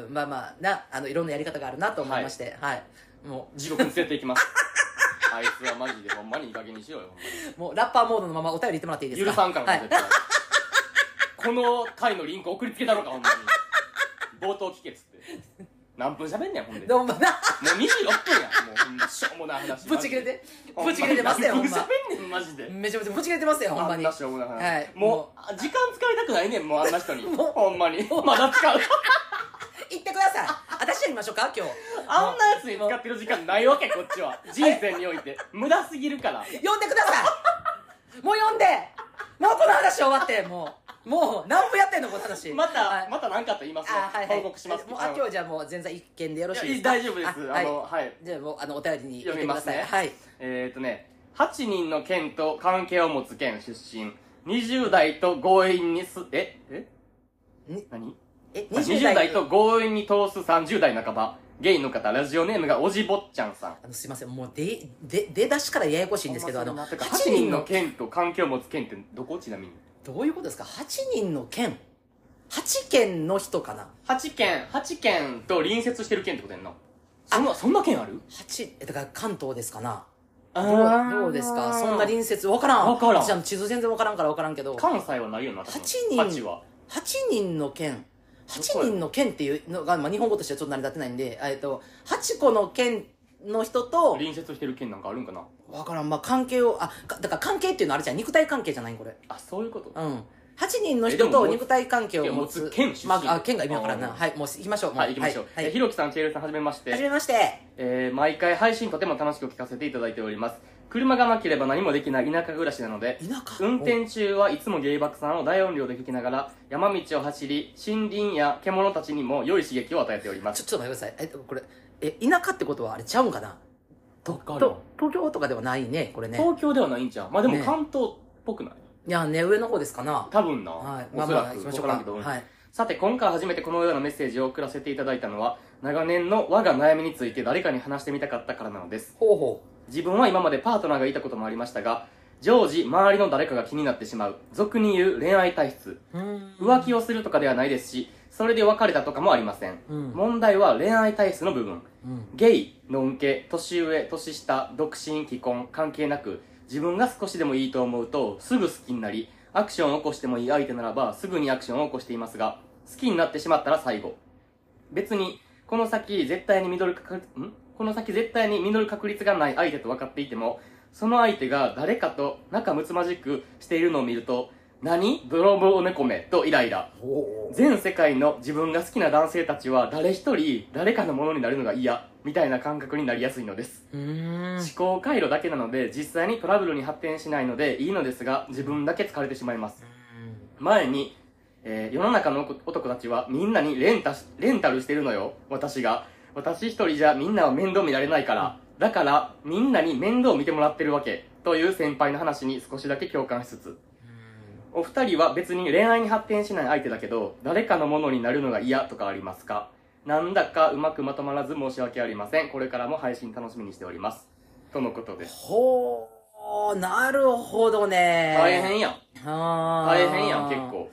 んうんまあまあなあのいろんなやり方があるなと思いましてはい、も地獄に連れて行きます。[LAUGHS] あいつはマジでほんまにいい加減にしようよもうラッパーモードのままお便り言ってもらっていいですか？許さんからはい。この回のリンク送りつけたのかほんまに。冒頭聞けっつって何分喋んねんほんで。もうどうもな26分や。もうほんましょうもない話。ぶち切れて。ぶち切れてますよほんま。喋んねんマジで。めちゃめちゃぶち切れてますよほんまに。あんなしょうもない話、はい。もうあ時間使いたくないねんもうあんな人に。ほんまに。まだ使う。言ってください。私やりましょうか今日。あんなやつに使ってる時間ないわけこっちは。人生において。無駄すぎるから。[LAUGHS] 呼んでください。もう呼んでもうこの話終わってもうもう何分やってんのこの話。また、はい。また何かあったら言いますよ、あはいはい。報告しますもうあ今日じゃあもう全然一件でよろしいいやですか大丈夫です。あはい。のはい。じゃあもうあのお便りに読みますね。はい。えーとね、8人の県と関係を持つ県出身、20代と強引にす、ええ？に何？えあ ?20 代？と強引に通す30代半ば、ゲイの方、ラジオネームがおじぼっちゃんさん。あのすいません。もう出で出だしからややこしいんですけどあの8 8人の県と関係を持つ県ってどこ？ちなみに。どういうことですか？8人の県。8県の人かな？8県、8県と隣接してる県ってことやんな。そんな、そんな県ある？8えだから関東ですかな？あどーうどうですか？そんな隣接わからん。わからん。私あの地図全然わからんからわからんけど。関西はないよな、多分。8人8は。8人の県8人の県っていうのが、まあ、日本語としてはちょっと成り立ってないんで、えっと、8個の県の人と、隣接してる県なんかあるんかなわからん、まあ、関係を、あ、かだから関係っていうのはあれじゃん、肉体関係じゃないこれ。あ、そういうこと？うん。8人の人と肉体関係を持つつ。県出身まあ、あ県が意味わからんな。はい、もう行きましょう。もはい、行きましょう。はい。ひろきさん、ちえるさん、はじめまして。はじめまして。えー毎回配信とても楽しく聞かせていただいております車がなければ何もできない田舎暮らしなので田舎？運転中はいつもゲイバクさんを大音量で聞きながら山道を走り森林や獣たちにも良い刺激を与えておりますちょ、ちょっと待ってください。え、これ、え、田舎ってことはあれちゃうんかな？かと東京とかではないね、これね。東京ではないんじゃんまあでもね関東っぽくない、いや、ね、上の方ですかな。多分な、はい。まあまあ、おそらく行きましょうかわからんけど、。はい。さて今回初めてこのようなメッセージを送らせていただいたのは長年の我が悩みについて誰かに話してみたかったからなのですほうほ自分は今までパートナーがいたこともありましたが常時周りの誰かが気になってしまう。俗に言う恋愛体質。浮気をするとかではないですしそれで別れたとかもありません。うん。問題は恋愛体質の部分。うん。ゲイ、ノンケ、年上、年下、独身、既婚関係なく自分が少しでもいいと思うとすぐ好きになりアクションを起こしてもいい相手ならばすぐにアクションを起こしていますが好きになってしまったら最後。別にこの先絶対に実る確率ん？この先絶対に実る確率がない相手と分かっていてもその相手が誰かと仲睦まじくしているのを見ると何泥棒猫めとイライラ。全世界の自分が好きな男性たちは誰一人誰かのものになるのが嫌みたいな感覚になりやすいのです。思考回路だけなので実際にトラブルに発展しないのでいいのですが自分だけ疲れてしまいます。前に、えー世の中の男たちはみんなにレンタしレンタルしてるのよ、私が。私一人じゃみんなは面倒見られないから。だから、みんなに面倒見てもらってるわけ。という先輩の話に少しだけ共感しつつ。お二人は別に恋愛に発展しない相手だけど、誰かのものになるのが嫌とかありますか？なんだかうまくまとまらず申し訳ありません。これからも配信楽しみにしております。とのことです。ほー、なるほどね。大変やん。大変やん、結。構。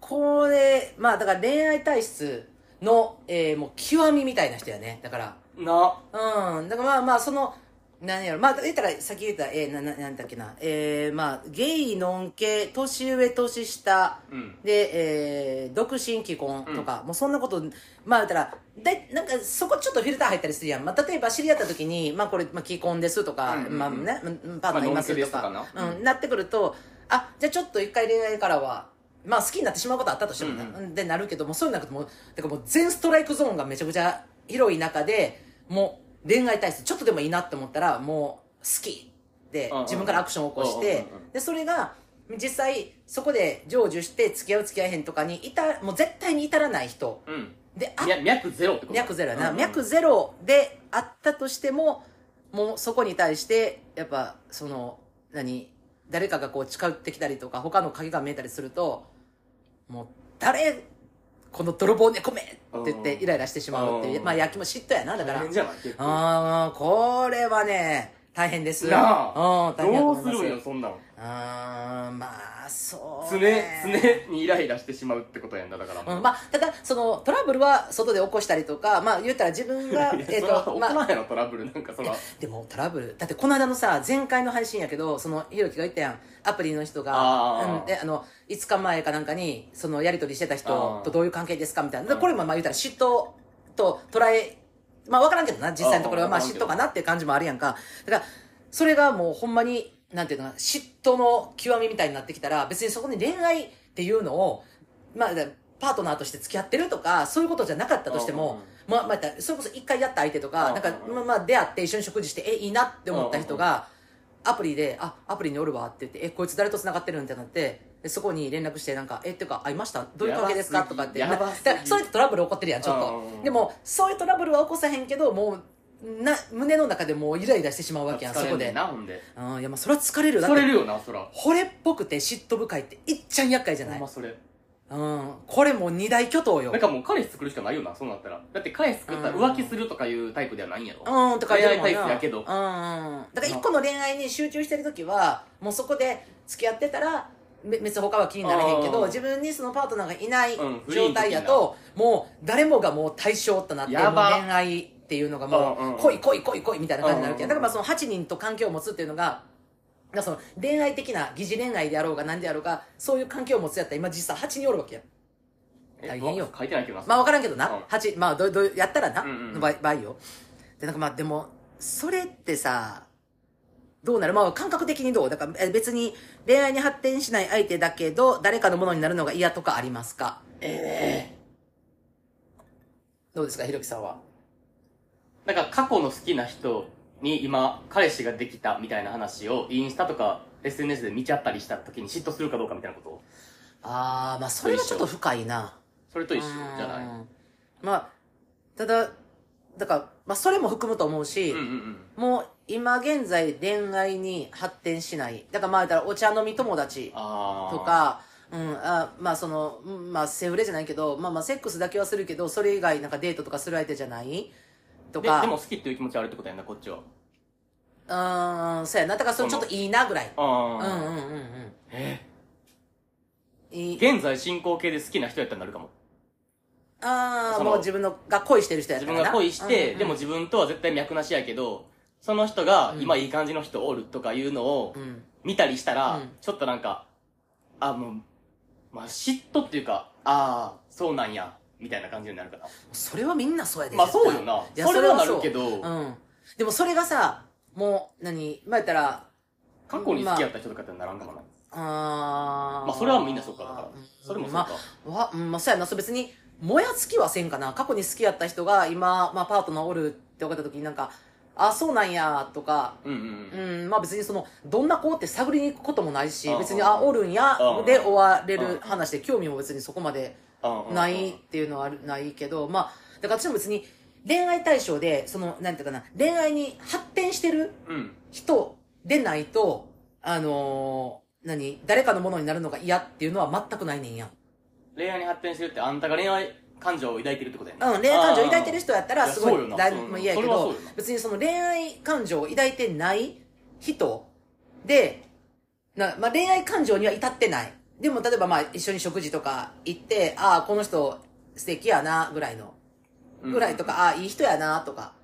これ、まあだから恋愛体質の、えーもう極みみたいな人やね。だから。な。うん。だからまあまあ、その、何やろ。まあ、言ったら、さっき言った、えー、な、な、なんだっけな。えー、まあ、ゲイ、ノンケ、年上、年下、うん。で、えー、独身既婚とか、もうそんなこと、まあ言ったら、だいなんかそこちょっとフィルター入ったりするやん。まあ例えば知り合った時に、まあこれ、まあ既婚ですとか、うんうんうんまあね、うんパートナーいますとか、まあノンケですとかなうん、なってくると、あ、じゃあちょっと一回恋愛からは、まあ好きになってしまうことあったとしてもね、うんでなるけども、そういうのなくてもう、だからもう全ストライクゾーンがめちゃくちゃ広い中で、もう恋愛体質ちょっとでもいいなって思ったら、もう好きで自分からアクションを起こしてで、それが、実際そこで成就して付き合う付き合えへんとかにいた、もう絶対に至らない人。うん。で、あ脈脈ゼロってこと？脈ゼロやな、うんうん。脈ゼロであったとしてももうそこに対してやっぱその何？誰かがこう近寄ってきたりとか他の影が見えたりするともう誰この泥棒猫めって言ってうんイライラしてしまうっていううん。まあ焼きも嫉妬やなだから。大変じゃない？結構。ああこれはね大変です。なあうん大変どうするんよ、そんなの。あーまあそう常、ね常にイライラしてしまうってことやんだ、だからもう。うん、まあ、ただ、その、トラブルは外で起こしたりとか、まあ、言ったら自分が、[LAUGHS] えっと、まあ、トラブル。なんかその、[LAUGHS] でもトラブル、だってこの間のさ、前回の配信やけど、その、ひろきが言ったやん、アプリの人が、あー。うん、で、あの、5日前かなんかに、その、やりとりしてた人とどういう関係ですかみたいな。これもまあ言ったら嫉妬と捉え、まあわからんけどな、実際のところは。まあ嫉妬かなっていう感じもあるやんか。だから、それがもうほんまに、なんていうのかな、嫉妬の極みみたいになってきたら、別にそこに恋愛っていうのを、まあ、パートナーとして付き合ってるとか、そういうことじゃなかったとしても、まあ、まあ、それこそ一回やった相手とか、うんなんか、まあ、まあ、出会って一緒に食事して、え、いいなって思った人が、アプリで、あ、アプリにおるわって言って、え、こいつ誰と繋がってるんってなって、でそこに連絡して、なんか、え、っていうか、会いました？どういう関係ですか？とかって。だから、それってトラブル起こってるやん、ちょっうんと。でも、そういうトラブルは起こさへんけど、もう、な、胸の中でもうイライラしてしまうわけやん、そこで。な、ほんで。うん、いや、まあ、それは疲れる。だって、疲れるよな、そら。惚れっぽくて嫉妬深いって、いっちゃん厄介じゃない？ほんまそれ。うん。これもう二大巨頭よなん。かもう彼氏作るしかないよな、そうなったら。だって彼氏作ったら浮気するとかいうタイプではないんやろ。うん、とか恋愛タイプやけどうん、うん。だから一個の恋愛に集中してるときは、もうそこで付き合ってたら、べ別に他は気にならへんけど、うん自分にそのパートナーがいない状態やと、もう誰もがもう対象となって、恋愛っていうのがもう来い来い来い来いみたいな感じになるけど、うんだからまあその8人と関係を持つっていうのが、その恋愛的な疑似恋愛であろうが何であろうが、そういう関係を持つやったら今実際8人おるわけや。え大変よ。書いてないけどな。まあ分からんけどな、うん。八まあどうどうやったらな、の場合場合よ。でなんかまあでもそれってさどうなる？まあ感覚的にどう？だからえ別に恋愛に発展しない相手だけど誰かのものになるのが嫌とかありますか？えどうですかひろきさんは？えなんか過去の好きな人に今、彼氏ができたみたいな話をインスタとか SNS で見ちゃったりした時に嫉妬するかどうかみたいなこと？ああまあそれはちょっと深いな。それと一緒じゃない？うん。まあただだから、まあ、それも含むと思うし、うんうんうん。もう今現在恋愛に発展しない。だからまあ言ったらお茶飲み友達。と、か、うん、あまあその、うんまあセフレじゃないけど、まあまあセックスだけはするけど、それ以外なんかデートとかする相手じゃない？とか。ででも好きっていう気持ちあるってことやんな、こっちは。うーん、そうやな。だからそれちょっといいなぐらい。うんうんうんうん。え？いい現在進行形で好きな人やったらなるかも。ああ、もう自分のが恋してる人やっ自たらな分が恋して、うんうんでも自分とは絶対脈なしやけど、その人が今いい感じの人おるとかいうのをうん。見たりしたら、うんちょっとなんか、あ、もう、まあ嫉妬っていうか、ああ、そうなんや、みたいな感じになるかな。それはみんなそうやで。まあそうよな。いやそれはなるけど、うん。でもそれがさ、もう、何、まあ言ったら、過去に好きやった人とかってならんかもな。あーまあそれはみんなそうかだからうんそれもそうまか、あ、わうんまあ、そうやな、そう別に、もやつきはせんかな。過去に好きやった人が今、まあパートナーおるって分かった時になんか、あ、そうなんや、とか、うんうんうんうん、まあ別にその、どんな子って探りに行くこともないし別に、あ、おるんやで終われる話で、興味も別にそこまでないっていうのはあるないけど、まあ、だから私も別に、恋愛対象で、その、なんていうかな、恋愛に発展してるうん。人でないと、あのー何誰かのものになるのが嫌っていうのは全くないねんや。恋愛に発展してるってあんたが恋愛感情を抱いてるってことやね。うん、恋愛感情を抱いてる人やったらすごいやそうよな。い誰も嫌やけど別にその恋愛感情を抱いてない人でな、まあ、恋愛感情には至ってないでも例えばまあ一緒に食事とか行ってああこの人素敵やなぐらいの。ぐらいとか、ああいい人やなとか。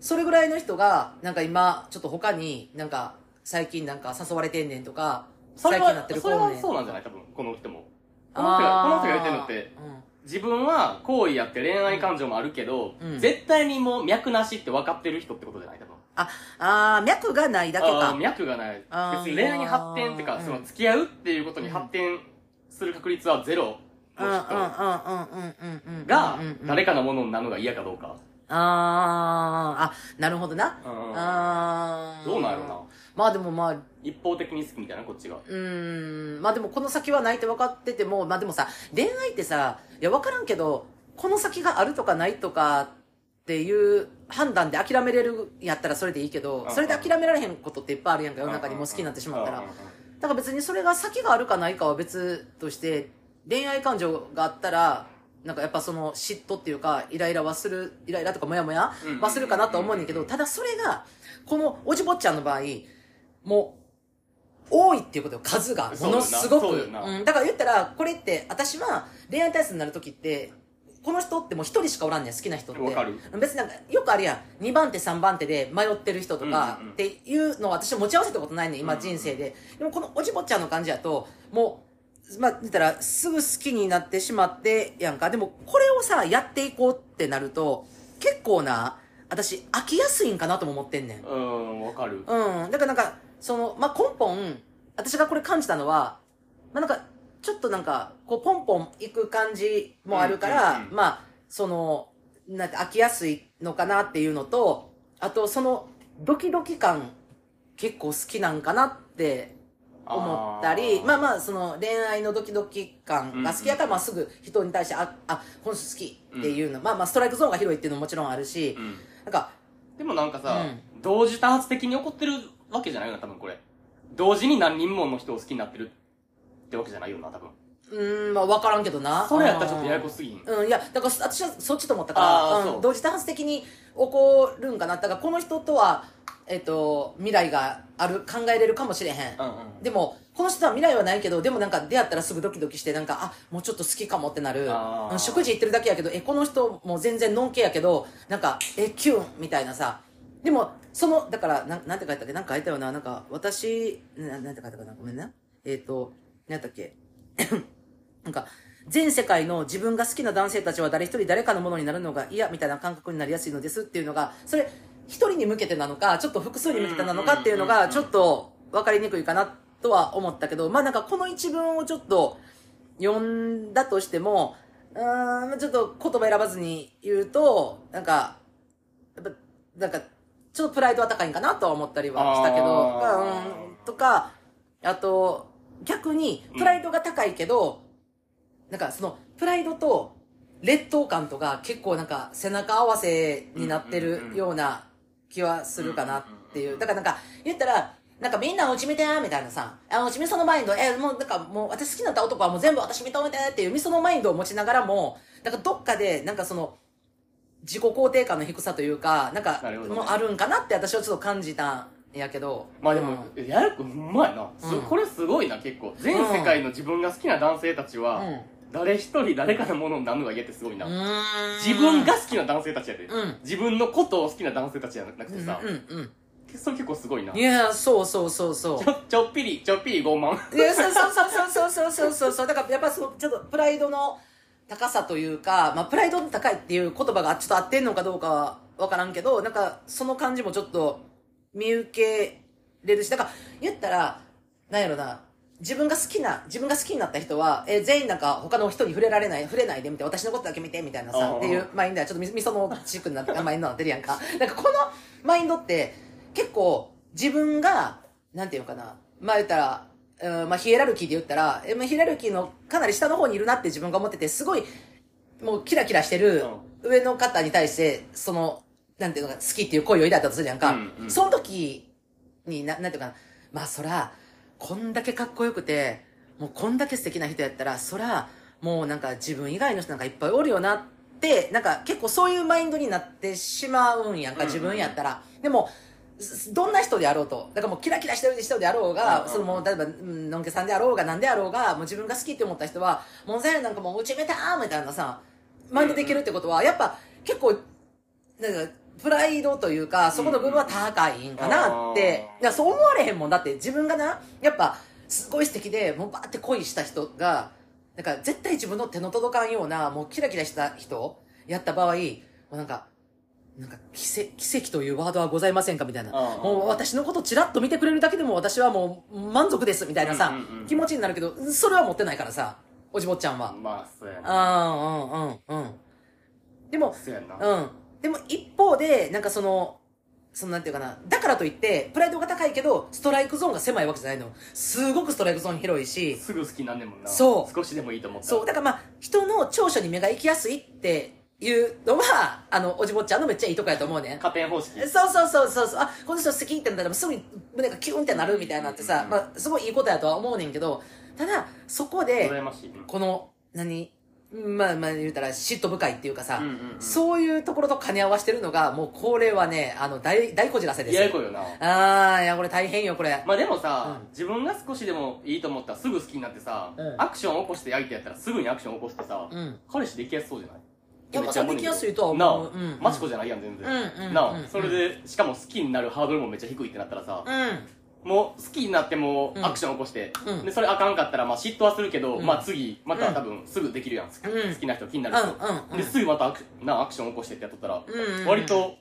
それぐらいの人がなんか今ちょっと他になんか最近なんか誘われてんねんとかそれ最近になってるはそれはそうなんじゃない？多分この人も。この人がこの人が言ってるのって自分は好意やって恋愛感情もあるけど、うん。絶対にもう脈なしって分かってる人ってことじゃない？多分ああー脈がないだけあーか脈がない。あー。別に恋愛に発展っていうか、うん。その付き合うっていうことに発展する確率はゼロ。うんうんうんの人うんうんうんうんがうん。うん誰かのものになるのが嫌かどうか、あー。あなるほどな。うん。あー。どうなんやろなまあでもまあ。一方的に好きみたいなこっちが。うーん。まあでもこの先はないって分かっててもまあでもさ恋愛ってさいや分からんけどこの先があるとかないとかっていう判断で諦めれるんやったらそれでいいけどうん。それで諦められへんことっていっぱいあるやんか世の中にもう好きになってしまったら。だから別にそれが先があるかないかは別として恋愛感情があったらなんかやっぱその嫉妬っていうかイライラはするイライラとかモヤモヤうんはするかなとは思うねんけどただそれがこのおじぼっちゃんの場合もう多いっていうことよ。数がものすごく。だから言ったらこれって私は恋愛体質になる時ってこの人ってもう一人しかおらんねん好きな人って。別になんかよくあるやん。2番手3番手で迷ってる人とかっていうのを私持ち合わせたことないねん今人生で。でもこのおじぼっちゃんの感じやともうまあ言ったらすぐ好きになってしまってやんか。でもこれをさやっていこうってなると結構な私飽きやすいんかなとも思ってんねん。うんわかる。うん。だからなんか、その、まあ、根本、私がこれ感じたのは、まあ、なんか、ちょっとなんか、こう、ポンポンいく感じもあるから、うんうんうん。まあ、その、なんて飽きやすいのかなっていうのと、あと、その、ドキドキ感、結構好きなんかなって思ったり、まあまあ、その、恋愛のドキドキ感が好きやから、まあ、すぐ人に対して、あ、あ、この人好きっていうの、まあまあ、ストライクゾーンが広いっていうのももちろんあるし、うん。なんか、でもなんかさ、う同時多発的に起こってるわけじゃないよな多分これ。同時に何人もの人を好きになってるってわけじゃないよな多分うーん、まあ分からんけどな。それやったらちょっとややこすぎんうん、いや、だから私はそっちと思ったから、うん、同時多発的に起こるんかな。だからこの人とは、えっと、未来がある、考えれるかもしれへん。うんうんでも、この人は未来はないけど、でもなんか出会ったらすぐドキドキして、なんか、あ、もうちょっと好きかもってなる。あーうん食事行ってるだけやけど、え、この人も全然のんけやけど、なんか、え、キュンみたいなさ。でも、その、だから、なんなんて書いたっけ？なんか書いたよな。なんか、私、ななんて書いたかな？ごめんな。えっ、と、なんだっけ？[COUGHS] なんか、全世界の自分が好きな男性たちは誰一人誰かのものになるのが嫌みたいな感覚になりやすいのですっていうのが、それ、一人に向けてなのか、ちょっと複数に向けてなのかっていうのが、ちょっと分かりにくいかなとは思ったけど、まあなんかこの一文をちょっと読んだとしても、うーん、ちょっと言葉選ばずに言うと、なんか、やっぱ、なんか、ちょっとプライドは高いんかなとは思ったりはしたけど、うん、とか、あと、逆に、プライドが高いけど、なんかその、プライドと劣等感とか結構なんか背中合わせになってるうんうんうんような気はするかなっていう。だからなんか、言ったら、なんかみんなうち見てみたいなさ、あ、うちみそのマインド、え、もうなんかもう私好きになった男はもう全部私認めてっていうみそのマインドを持ちながらも、なんかどっかでなんかその、自己肯定感の低さというか、なんかもうあるんかなって私はちょっと感じたんやけど。まあでも、うん、やるくうまいな、す、これすごいな結構。全世界の自分が好きな男性たちは、誰一人誰かのものになるのが嫌ってすごいな。自分が好きな男性たちやで、自分のことを好きな男性たちじゃなくてさ、うんうんそれ結構すごいな。いや、そうそうそうそう。ちょ、ちょっぴり、ちょっぴり傲慢。いや、そうそうそうそうそうそうそう。だからやっぱその、ちょっとプライドの高さというか、まあプライドの高いっていう言葉がちょっと合ってんのかどうかはわからんけど、なんかその感じもちょっと、見受けれるし、だから言ったら、なんやろな、自分が好きな自分が好きになった人は、えー全員なんか他の人に触れられない触れないでみて私のことだけ見てみたいなさうんっていうマインドはちょっとみみそのチックになってマインドになってるやんか。[LAUGHS] なんかこのマインドって結構自分がなんていうのかなまあ言ったら、うんまあ、ヒエラルキーで言ったら、えまあ、ヒエラルキーのかなり下の方にいるなって自分が思っててすごいもうキラキラしてる上の方に対してそのなんていうのか好きっていう恋を抱いたとするやんか、うんうん。その時にななんていうかな。まあそらこんだけかっこよくてもうこんだけ素敵な人やったらそらもうなんか自分以外の人なんかいっぱいおるよなってなんか結構そういうマインドになってしまうんやんか自分やったら、でもすどんな人であろうとだからもうキラキラしてる人であろうが、うんうんそのもう例えばうんのんけさんであろうが何であろうがもう自分が好きって思った人はもうザイなんかもううちめたーみたいなさマインドできるってことはやっぱ結構なんかプライドというかそこの部分は高いんかなって、うん。そう思われへんもん。だって自分がなやっぱすごい素敵でもうバーって恋した人がだから絶対自分の手の届かんようなもうキラキラした人やった場合もうなんかなんか奇跡奇跡というワードはございませんかみたいな、うん。もう私のことチラッと見てくれるだけでも私はもう満足ですみたいなさ、うんうんうん。気持ちになるけどそれは持ってないからさおじぼっちゃんは、まあそうやな。ああうんうんうん。でもそうやな。うん。でも一方で、なんかその、そのなんていうかな、だからといって、プライドが高いけど、ストライクゾーンが狭いわけじゃないの。すごくストライクゾーン広いし、すぐ好きになんねんもんな。そう。少しでもいいと思ったら。そう、だからまあ、人の長所に目が行きやすいっていうのは、あの、おじぼっちゃんのめっちゃいいとこやと思うねん。加点方式。そうそうそうそうそう。あ、この人好きってなったらすぐに胸がキュンってなるみたいなってさ、まあ、すごいいいことやとは思うねんけど、ただ、そこで、この、何？まあまあ言うたら嫉妬深いっていうかさ、うんうんうん。そういうところと兼ね合わせてるのが、もうこれはね、あの、大、大こじらせですややこいよな。ああ、いや、これ大変よ、これ。まあでもさ、うん。自分が少しでもいいと思ったらすぐ好きになってさ、うん。アクション起こして相手やったらすぐにアクション起こしてさ、うん。彼氏できやすそうじゃない？いやめっちゃできやすいとは思う。なあ、うん。マチコじゃないやん全然、うんうんなあ、うん。それでしかも好きになるハードルもめっちゃ低いってなったらさ、うん。もう好きになってもうん。アクション起こして、うん。でそれあかんかったらまあ嫉妬はするけど、うん。まあ次また多分すぐできるやん、好きうん。好きな人気になる人、うんうんうん。ですぐまたアクシなアクション起こしてってやっとったら、割と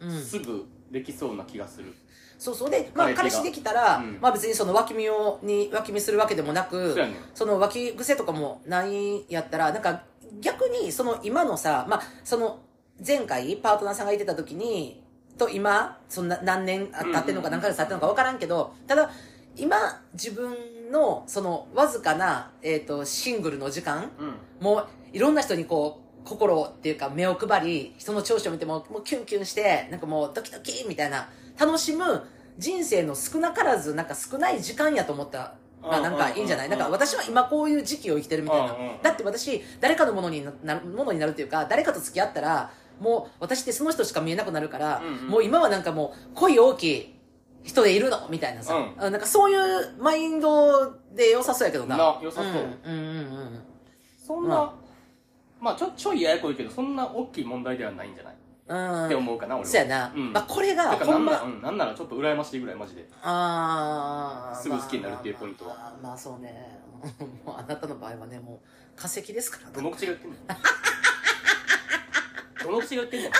うん。すぐできそうな気がする、そうそう。で、まあ、彼氏できたら、うん。まあ別にその脇見を、に、脇見するわけでもなく、ねん。その脇癖とかもないやったら、なんか逆にその今のさ、まあその前回パートナーさんがいてた時に、と今、そんな何年経ってんのか何ヶ月経ってんのか分からんけど、ただ今自分のそのわずかな、えっ、と、シングルの時間、うん。もういろんな人にこう、心っていうか目を配り、人の長所を見てももうキュンキュンして、なんかもうドキドキみたいな、楽しむ人生の少なからず、なんか少ない時間やと思ったらなんかいいんじゃない？なんか私は今こういう時期を生きてるみたいな。だって私、誰かのものになる、ものになるっていうか、誰かと付き合ったら、もう私ってその人しか見えなくなるから、うんうん。もう今はなんかもう恋大きい人でいるの？みたいなさ、うん。あなんかそういうマインドで良さそうやけどな。な良さそう。うんうんうんうん。そんな、ままあちょちょいややこいけどそんな大きい問題ではないんじゃない？うん。って思うかな俺は。そうやな。うん。まあこれが、だからなんなら、ほんま、うん、なんならちょっと羨ましいぐらいマジで。あー。すぐ好きになるっていうポイントは。まあまあまあそうね。[LAUGHS] もうあなたの場合はね、もう化石ですからどの口が言ってんの？どの口が言ってんの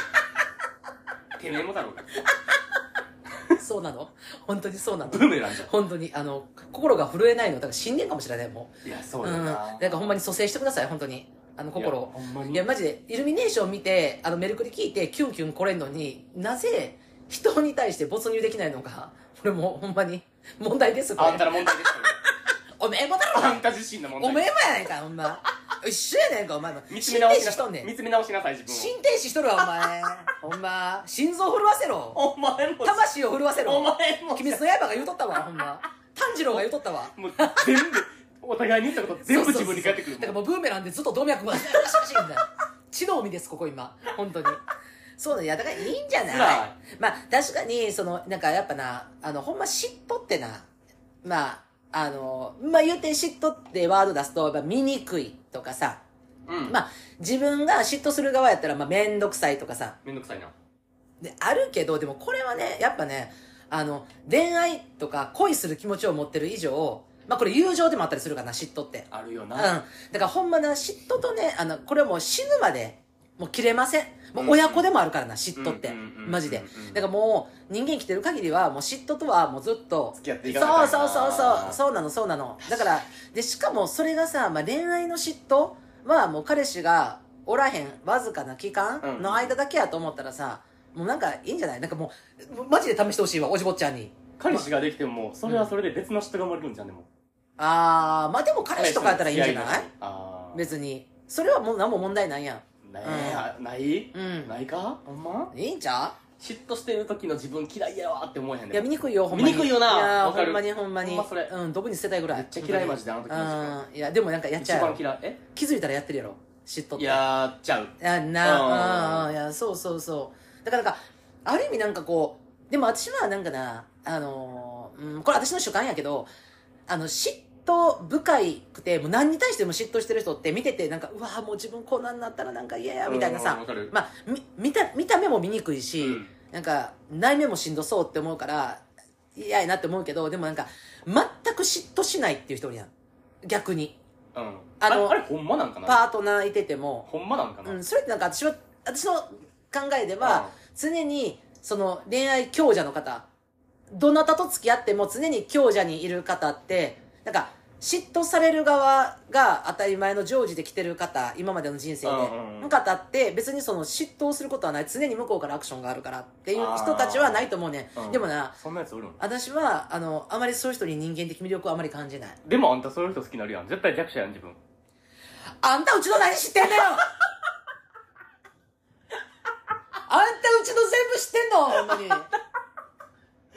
てめえもだろうがそうなの？本当にそうなの？ブーメランじゃ本当に、あの、心が震えないの、だから死んでんかもしれない、もう。ん。いやそううん。だよな、だからほんまに蘇生してください、本当に。あの、心を。いやほんまに。いや、マジで、イルミネーション見て、あの、メルクリ聞いて、キュンキュン来れんのに、なぜ、人に対して没入できないのか、これもう、ほんまに、問題です、あんた。の問題です [LAUGHS] おめえもだろ！よあんた自身の問題。おめえもやないか、ほんま。一緒やねんか、お前も。見つ心停め直しなさ止しとんねん。見つめ直しなさい自分を心停止しとるわ、お前。[LAUGHS] ほんま。心臓震わせろ。お前も魂を震わせろ。お前も鬼滅の刃が言うとったわ、ほんま。炭治郎が言うとったわ。もう全部お互いに言ったこと全部自分に返ってくるだからもうブーメランでずっと動脈がシャシャシャんだの海です、ここ今。本当に。そうね、いや、だからいいんじゃない？まあ、確かに、その、なんかやっぱな、あの、ほんま嫉妬ってな、まあ、あの、まあ言うて嫉妬ってワード出すと、やっぱ醜いとかさ、うんまあ、自分が嫉妬する側やったら、まあ、めんどくさいとかさ、めんどくさいなで、あるけど、でもこれはね、やっぱね、あの、恋愛とか恋する気持ちを持ってる以上、まあこれ友情でもあったりするかな、嫉妬って。あるようん。な、だからほんまな、嫉妬とね、あの、これはもう死ぬまで、もう切れません。もう親子でもあるからな嫉妬って。マジでうんだからもう人間生きてる限りはもう嫉妬とはもうずっと付き合っていそかないうそうそうそう。うそうなのそうなの。だからでしかもそれがさ、まあ、恋愛の嫉妬はもう彼氏がおらへんわずかな期間の間だけやと思ったらさ、もうなんかいいんじゃない？なんかもうマジで試してほしいわおじぼっちゃんに。彼氏ができてもそれはそれで別の嫉妬が生まれるんじゃんでも。あーまあでも彼氏とかやったらいいんじゃない？ああ別に。それはもう何も問題ないやんねえあない？うん。ないか？ほんま？いいんちゃ嫉妬してる時の自分嫌いやわって思えへんねういや見にくいよほんまに。見にくいよな。いやわかる。ほんまにほんまに。ほんまそれ。うんどぶに捨てたいぐらい。めっちゃ嫌いマジであの時。のうん。いやでもなんかやっちゃ一う番嫌い？え？気づいたらやってるやろ。嫉妬って。やっちゃう。いやうん。なうん。いやそうそうそう。だからなんかある意味なんかこうでも私はなんかなあのーうん、これ私の主観やけどあの嫉妬深いくてもう何に対しても嫉妬してる人って見ててなんかうわもう自分こんなんなったらなんか嫌やみたいなさまあみ見た見た目も見にくいし、うん。なんか内面もしんどそうって思うから嫌やなって思うけどでもなんか全く嫉妬しないっていう人おるやん。逆に。うん。あのあれほんまなんかな？パートナーいてても。ほんまなんかな？うん、それってなんか私は私の考えでは、常にその恋愛強者の方どなたと付き合っても常に強者にいる方ってなんか嫉妬される側が当たり前の常時で来てる方今までの人生で、うんうんって別にその嫉妬をすることはない。常に向こうからアクションがあるからっていう人たちはないと思うねん、うん。でもなそんなやつおるん私はあのあまりそういう人に人間的魅力をあまり感じない。でもあんたそういう人好きになるやん。絶対弱者やん自分。あんたうちの何知ってんだよ！[LAUGHS] あんたうちの全部知ってんのほんまに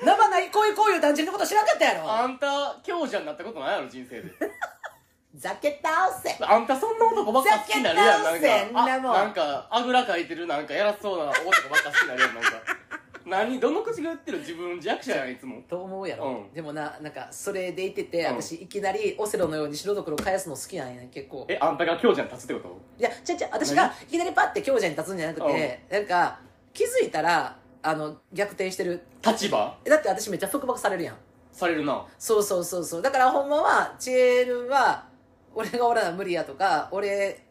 生ないこういうこういう団地のこと知らんかったやろ。あんた強者になったことないやろ人生で。[LAUGHS] ざけ倒せ。あんたそんな男ばっか好きになるやんなんか。あなん。かあぐらかいてるなんかやらそうな男ばっか好きになるやんなんか。何どの口が言ってる自分弱者やんいつも。と思うやろ、うん。でもななんかそれでいてて、うん。私いきなりオセロのように白どころ返すの好きなんやね結構。えあんたが強者に立つってこと？いやちゃちゃ私がいきなりパッて強者に立つんじゃなくて、なんか気づいたらあの逆転してる。立場？だって私めっちゃ束縛されるやん。されるな。そうそうそうそう。だからほんまはチエルは俺がおらな無理やとか俺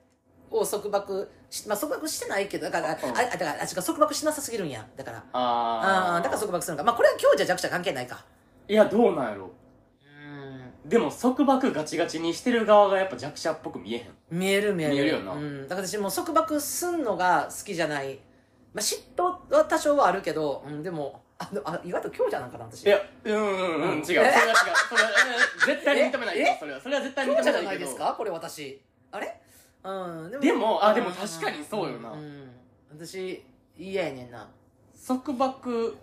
を束縛しまあ束縛してないけどだから、うん。ああだからあ違う束縛しなさすぎるんや。だから。あー。ああだから束縛するのか。まあこれは強者弱者関係ないか。いやどうなんやろ。うん。でも束縛ガチガチにしてる側がやっぱ弱者っぽく見えへん。見える見える。見えるよな。うん、だから私もう束縛すんのが好きじゃないまあ嫉妬は多少はあるけど、うん、でもあのあ意外と強者なんかな私。いやうんうんうん、うん。違う。それは違う。それはえ絶対に認めないよ。えそれはそれは絶対に認強者じゃめないけど。ないですか？これ私。あれ？うんででもあでもん確かにそうよな。んん。私嫌やねんな。束縛。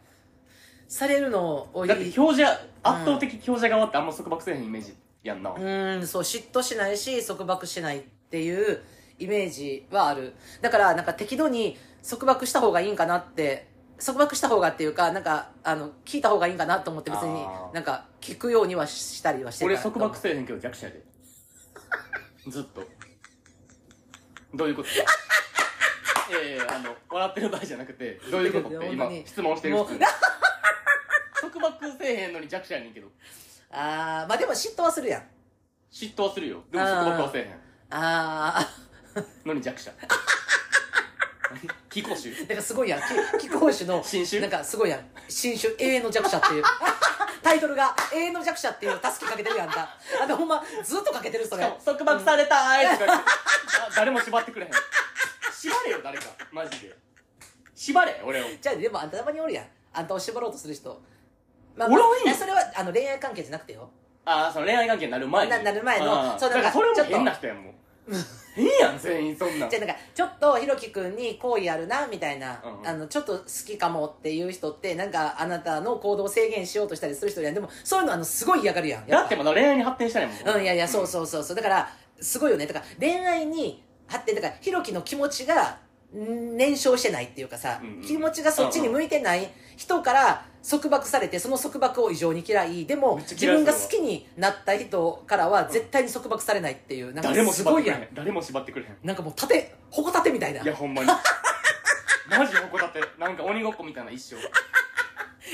されるのをだって強者圧倒的強者側ってあんま束縛せえへんイメージやんな、うんそう嫉妬しないし束縛しないっていうイメージはある。だからなんか適度に束縛した方がいいんかなって束縛した方がっていうかなんかあの聞いた方がいいんかなと思って別にあー。なんか聞くようにはしたりはしてる俺束縛せえへんけど弱者やで。[LAUGHS] ずっと。どういうこと？[LAUGHS] いやいやあの笑ってる場合じゃなくてどういうことって今質問してるもう普通に束縛せえへんのに弱者やねんけど。ああまあでも嫉妬はするやん。嫉妬はするよ。でも束縛はせえへん。ああのに弱者 [LAUGHS] 気候種なんかすごいやん。き貴公子の新種なんかすごいやん。新種永遠の弱者っていう。[LAUGHS] タイトルが永遠の弱者っていうたすきかけてるやんか。あのほんまずっとかけてるそれ。束縛されたーいとか言ってあ誰も縛ってくれへん。縛れよ誰か。マジで。縛れ俺を。じゃあでもあんたたまにおるやん。あんたを縛ろうとする人。まおらんよいやそれはあの恋愛関係じゃなくてよ。ああその恋愛関係になる前に。ななる前のそうだからそれなんかちょっと。も変な人やんもう [LAUGHS] 変やん全員そんなん。じゃあなんかちょっとひろきくんに好意あるなみたいな、うんうん。あのちょっと好きかもっていう人ってなんかあなたの行動を制限しようとしたりする人やん。でもそういうのあのすごい嫌がるやんやだってまだ恋愛に発展したいもん。うん、いやいや、そうそうそうそう。だから、すごいよね。だから、恋愛に発展、だから、ひろきの気持ちが、ん燃焼してないっていうかさ、うんうん。気持ちがそっちに向いてない人から束縛されて、その束縛を異常に嫌い。でも自分が好きになった人からは絶対に束縛されないっていう、なんか誰もすごいやん縛ってくれへん。誰も縛ってくれへんなんかもう盾、矛盾みたいな。いやほんまにマジ誇ってなんか鬼ごっこみたいな一生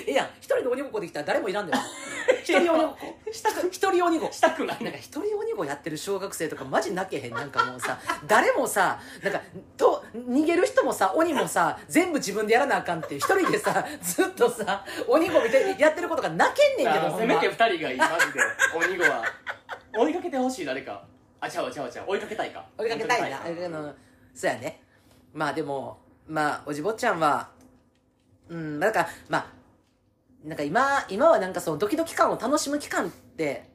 ええやん。一人で鬼ごっこできたら誰もいらんだよ。[LAUGHS] 一人鬼ごっこ？したく一人鬼ごっこ。したくない。なんかね一人鬼ごやってる小学生とかマジ泣けへん。なんかもうさ誰もさなんかと逃げる人もさ鬼もさ全部自分でやらなあかんって一人でさずっとさ鬼ごみでやってることが泣けんねんけどせめて二人がいい。マジで。鬼子は。追いかけてほしい誰か。あちゃうわちゃうわちゃう追いかけたいか。追いかけたいな。そうやね。まあでもまあおじぼっちゃんはうんなんかまあなんか今今はなんかそのドキドキ感を楽しむ期間って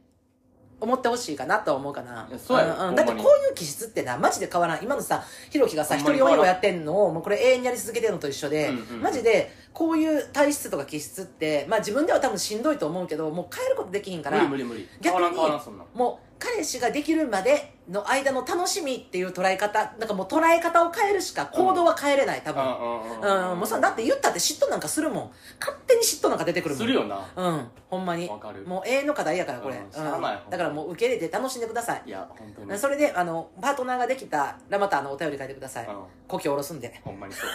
思ってほしいかなとは思うかな。そうやろ。んん。だってこういう気質ってなマジで変わらん今のさひろきがさ一人鬼をやってんのをもうこれ永遠にやり続けてるのと一緒で、うんうんうん。マジでこういう体質とか気質ってまあ自分では多分しんどいと思うけどもう変えることできひんから無理無理無理。変逆にもう彼氏ができるまでの間の楽しみっていう捉え方なんかもう捉え方を変えるしか行動は変えれない多分。うん、もうさだって言ったって嫉妬なんかするもん。勝手に嫉妬なんか出てくるもん。するよな。うんほんまに。わかる。もう永遠の課題やからこれ、うんだからもう受け入れて楽しんでください。いや本当に。それであのパートナーができたらまたあのお便り書いてください。うん。故郷下ろすんで。ほんまにそう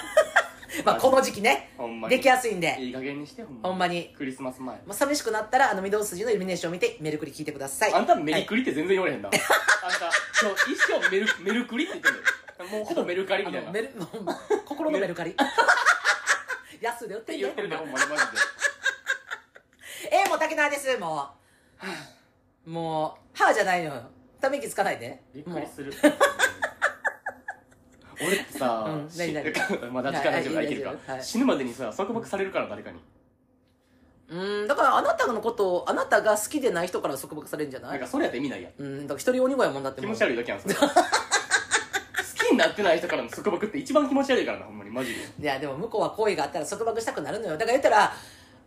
まあこの時期ね。ほんまに。できやすいんで。いい加減にしてほんほんまに。クリスマス前。まあ、寂しくなったらあの御堂筋のイルミネーションを見てメルクリ聞いてください。あんたメはいリクリって全然言われへんな、[LAUGHS] あんた今日一生メルメルクリって言ってるもうほぼメルカリみたいな。あのメルもう心のメルカリ。[LAUGHS] 安で売ってんね言ってるねほんまにマジで。えー、もう竹縄ですもう。もう歯じゃないのよ。ため息つかないで。びっもうくりする俺ってさ、うん何々し [LAUGHS] ま大丈夫はいいけるか、死ぬまでにさ束縛されるから誰かに。うんだからあなたのことをあなたが好きでない人から束縛されるんじゃなないんかそれやったら意味ないやん。うんだから一人鬼子やもんだって気もう持ち悪いだけやんそれ。[LAUGHS] 好きになってない人からの束縛って一番気持ち悪いからなほんまにマジで。いやでも向こうは恋があったら束縛したくなるのよ。だから言ったら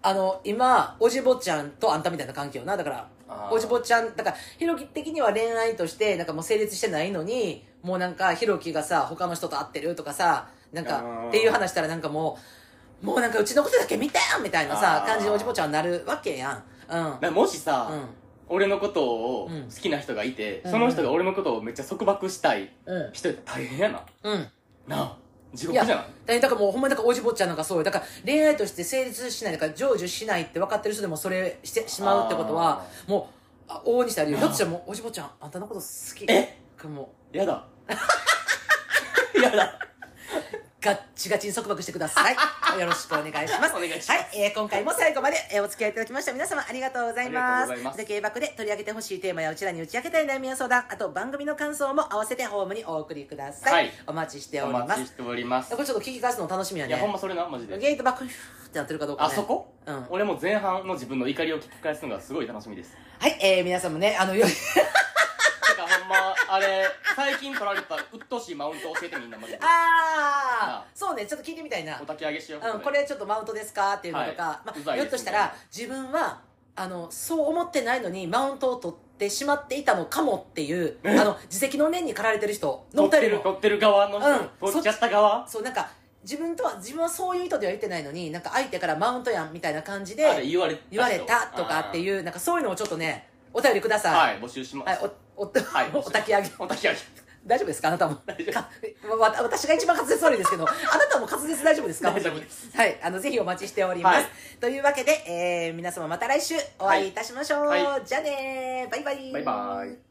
あの今おじぼちゃんとあんたみたいな関係よな。だからあー。おじぼちゃんだからひろき的には恋愛としてなんかもう成立してないのにもうなんかひろきがさ他の人と会ってるとかさなんかっていう話したらなんかもうもうなんかうちのことだけ見てみたいなさ感じでおじぼちゃんになるわけやん。うん。もしさ、うん。俺のことをうん。好きな人がいて、うん。その人が俺のことをめっちゃ束縛したいうん。人やっ大変やな。うん。なあ地獄じゃないだからもうほんまにだからおじぼっちゃんなんかそうよ。だから恋愛として成立しないだから成就しないって分かってる人でもそれしてしまうってことはもうあ往々にしてあるよ。ひょっとしたらもうおじぼっちゃんあんたのこと好き。え？もやだ。[LAUGHS] やだ。うガッチガチに束縛してください。[LAUGHS] よろしくお願いします。お願いします。はい、えー今回も最後まで、えーお付き合いいただきました皆様ありがとうございます。ありがとうございます。で競馬で取り上げてほしいテーマやうちらに打ち明けたい悩みや相談あと番組の感想も合わせてホームにお送りください、はい。お待ちしておおります。待ちしております。これちょっと聞き返すの楽しみやね。いやほんまそれなマジで。ゲートバックフーってなってるかどうか、ね、あそこ、うん。俺も前半の自分の怒りを聞き返すのがすごい楽しみです。はい、えー、皆さんもね、あの、よ、んまあれ最近取られたうっとうしいマウント教えてみんなマジで。あー、そうね、ちょっと聞いてみたいな。お。焚き上げしよううん、これ。ちょっとマウントですか？っていうのとか、まあ、ひょっとしたら、自分は、あの、そう思ってないのに、マウントを取ってしまっていたのかもっていう、あの、自責の念に駆られてる人のお便りも。る取ってる側の人、うん。取っちゃった側？そう、なんか、自分とは、自分はそういう意図では言ってないのに、なんか相手からマウントやんみたいな感じで、言われた人。言われたとかっていう、なんかそういうのをちょっとね、お便りください。はい募集します、はい、お、お、[LAUGHS] はいお焚き上げ。お焚き上げ大丈夫ですか？あなたも。大丈夫かわ私が一番滑舌悪いですけど、[LAUGHS] あなたも滑舌大丈夫ですか？大丈夫ですはい。あの、ぜひお待ちしております。はいというわけで、えー、皆様また来週お会いいたしましょう。はいじゃあねーバイバイ。バイバイ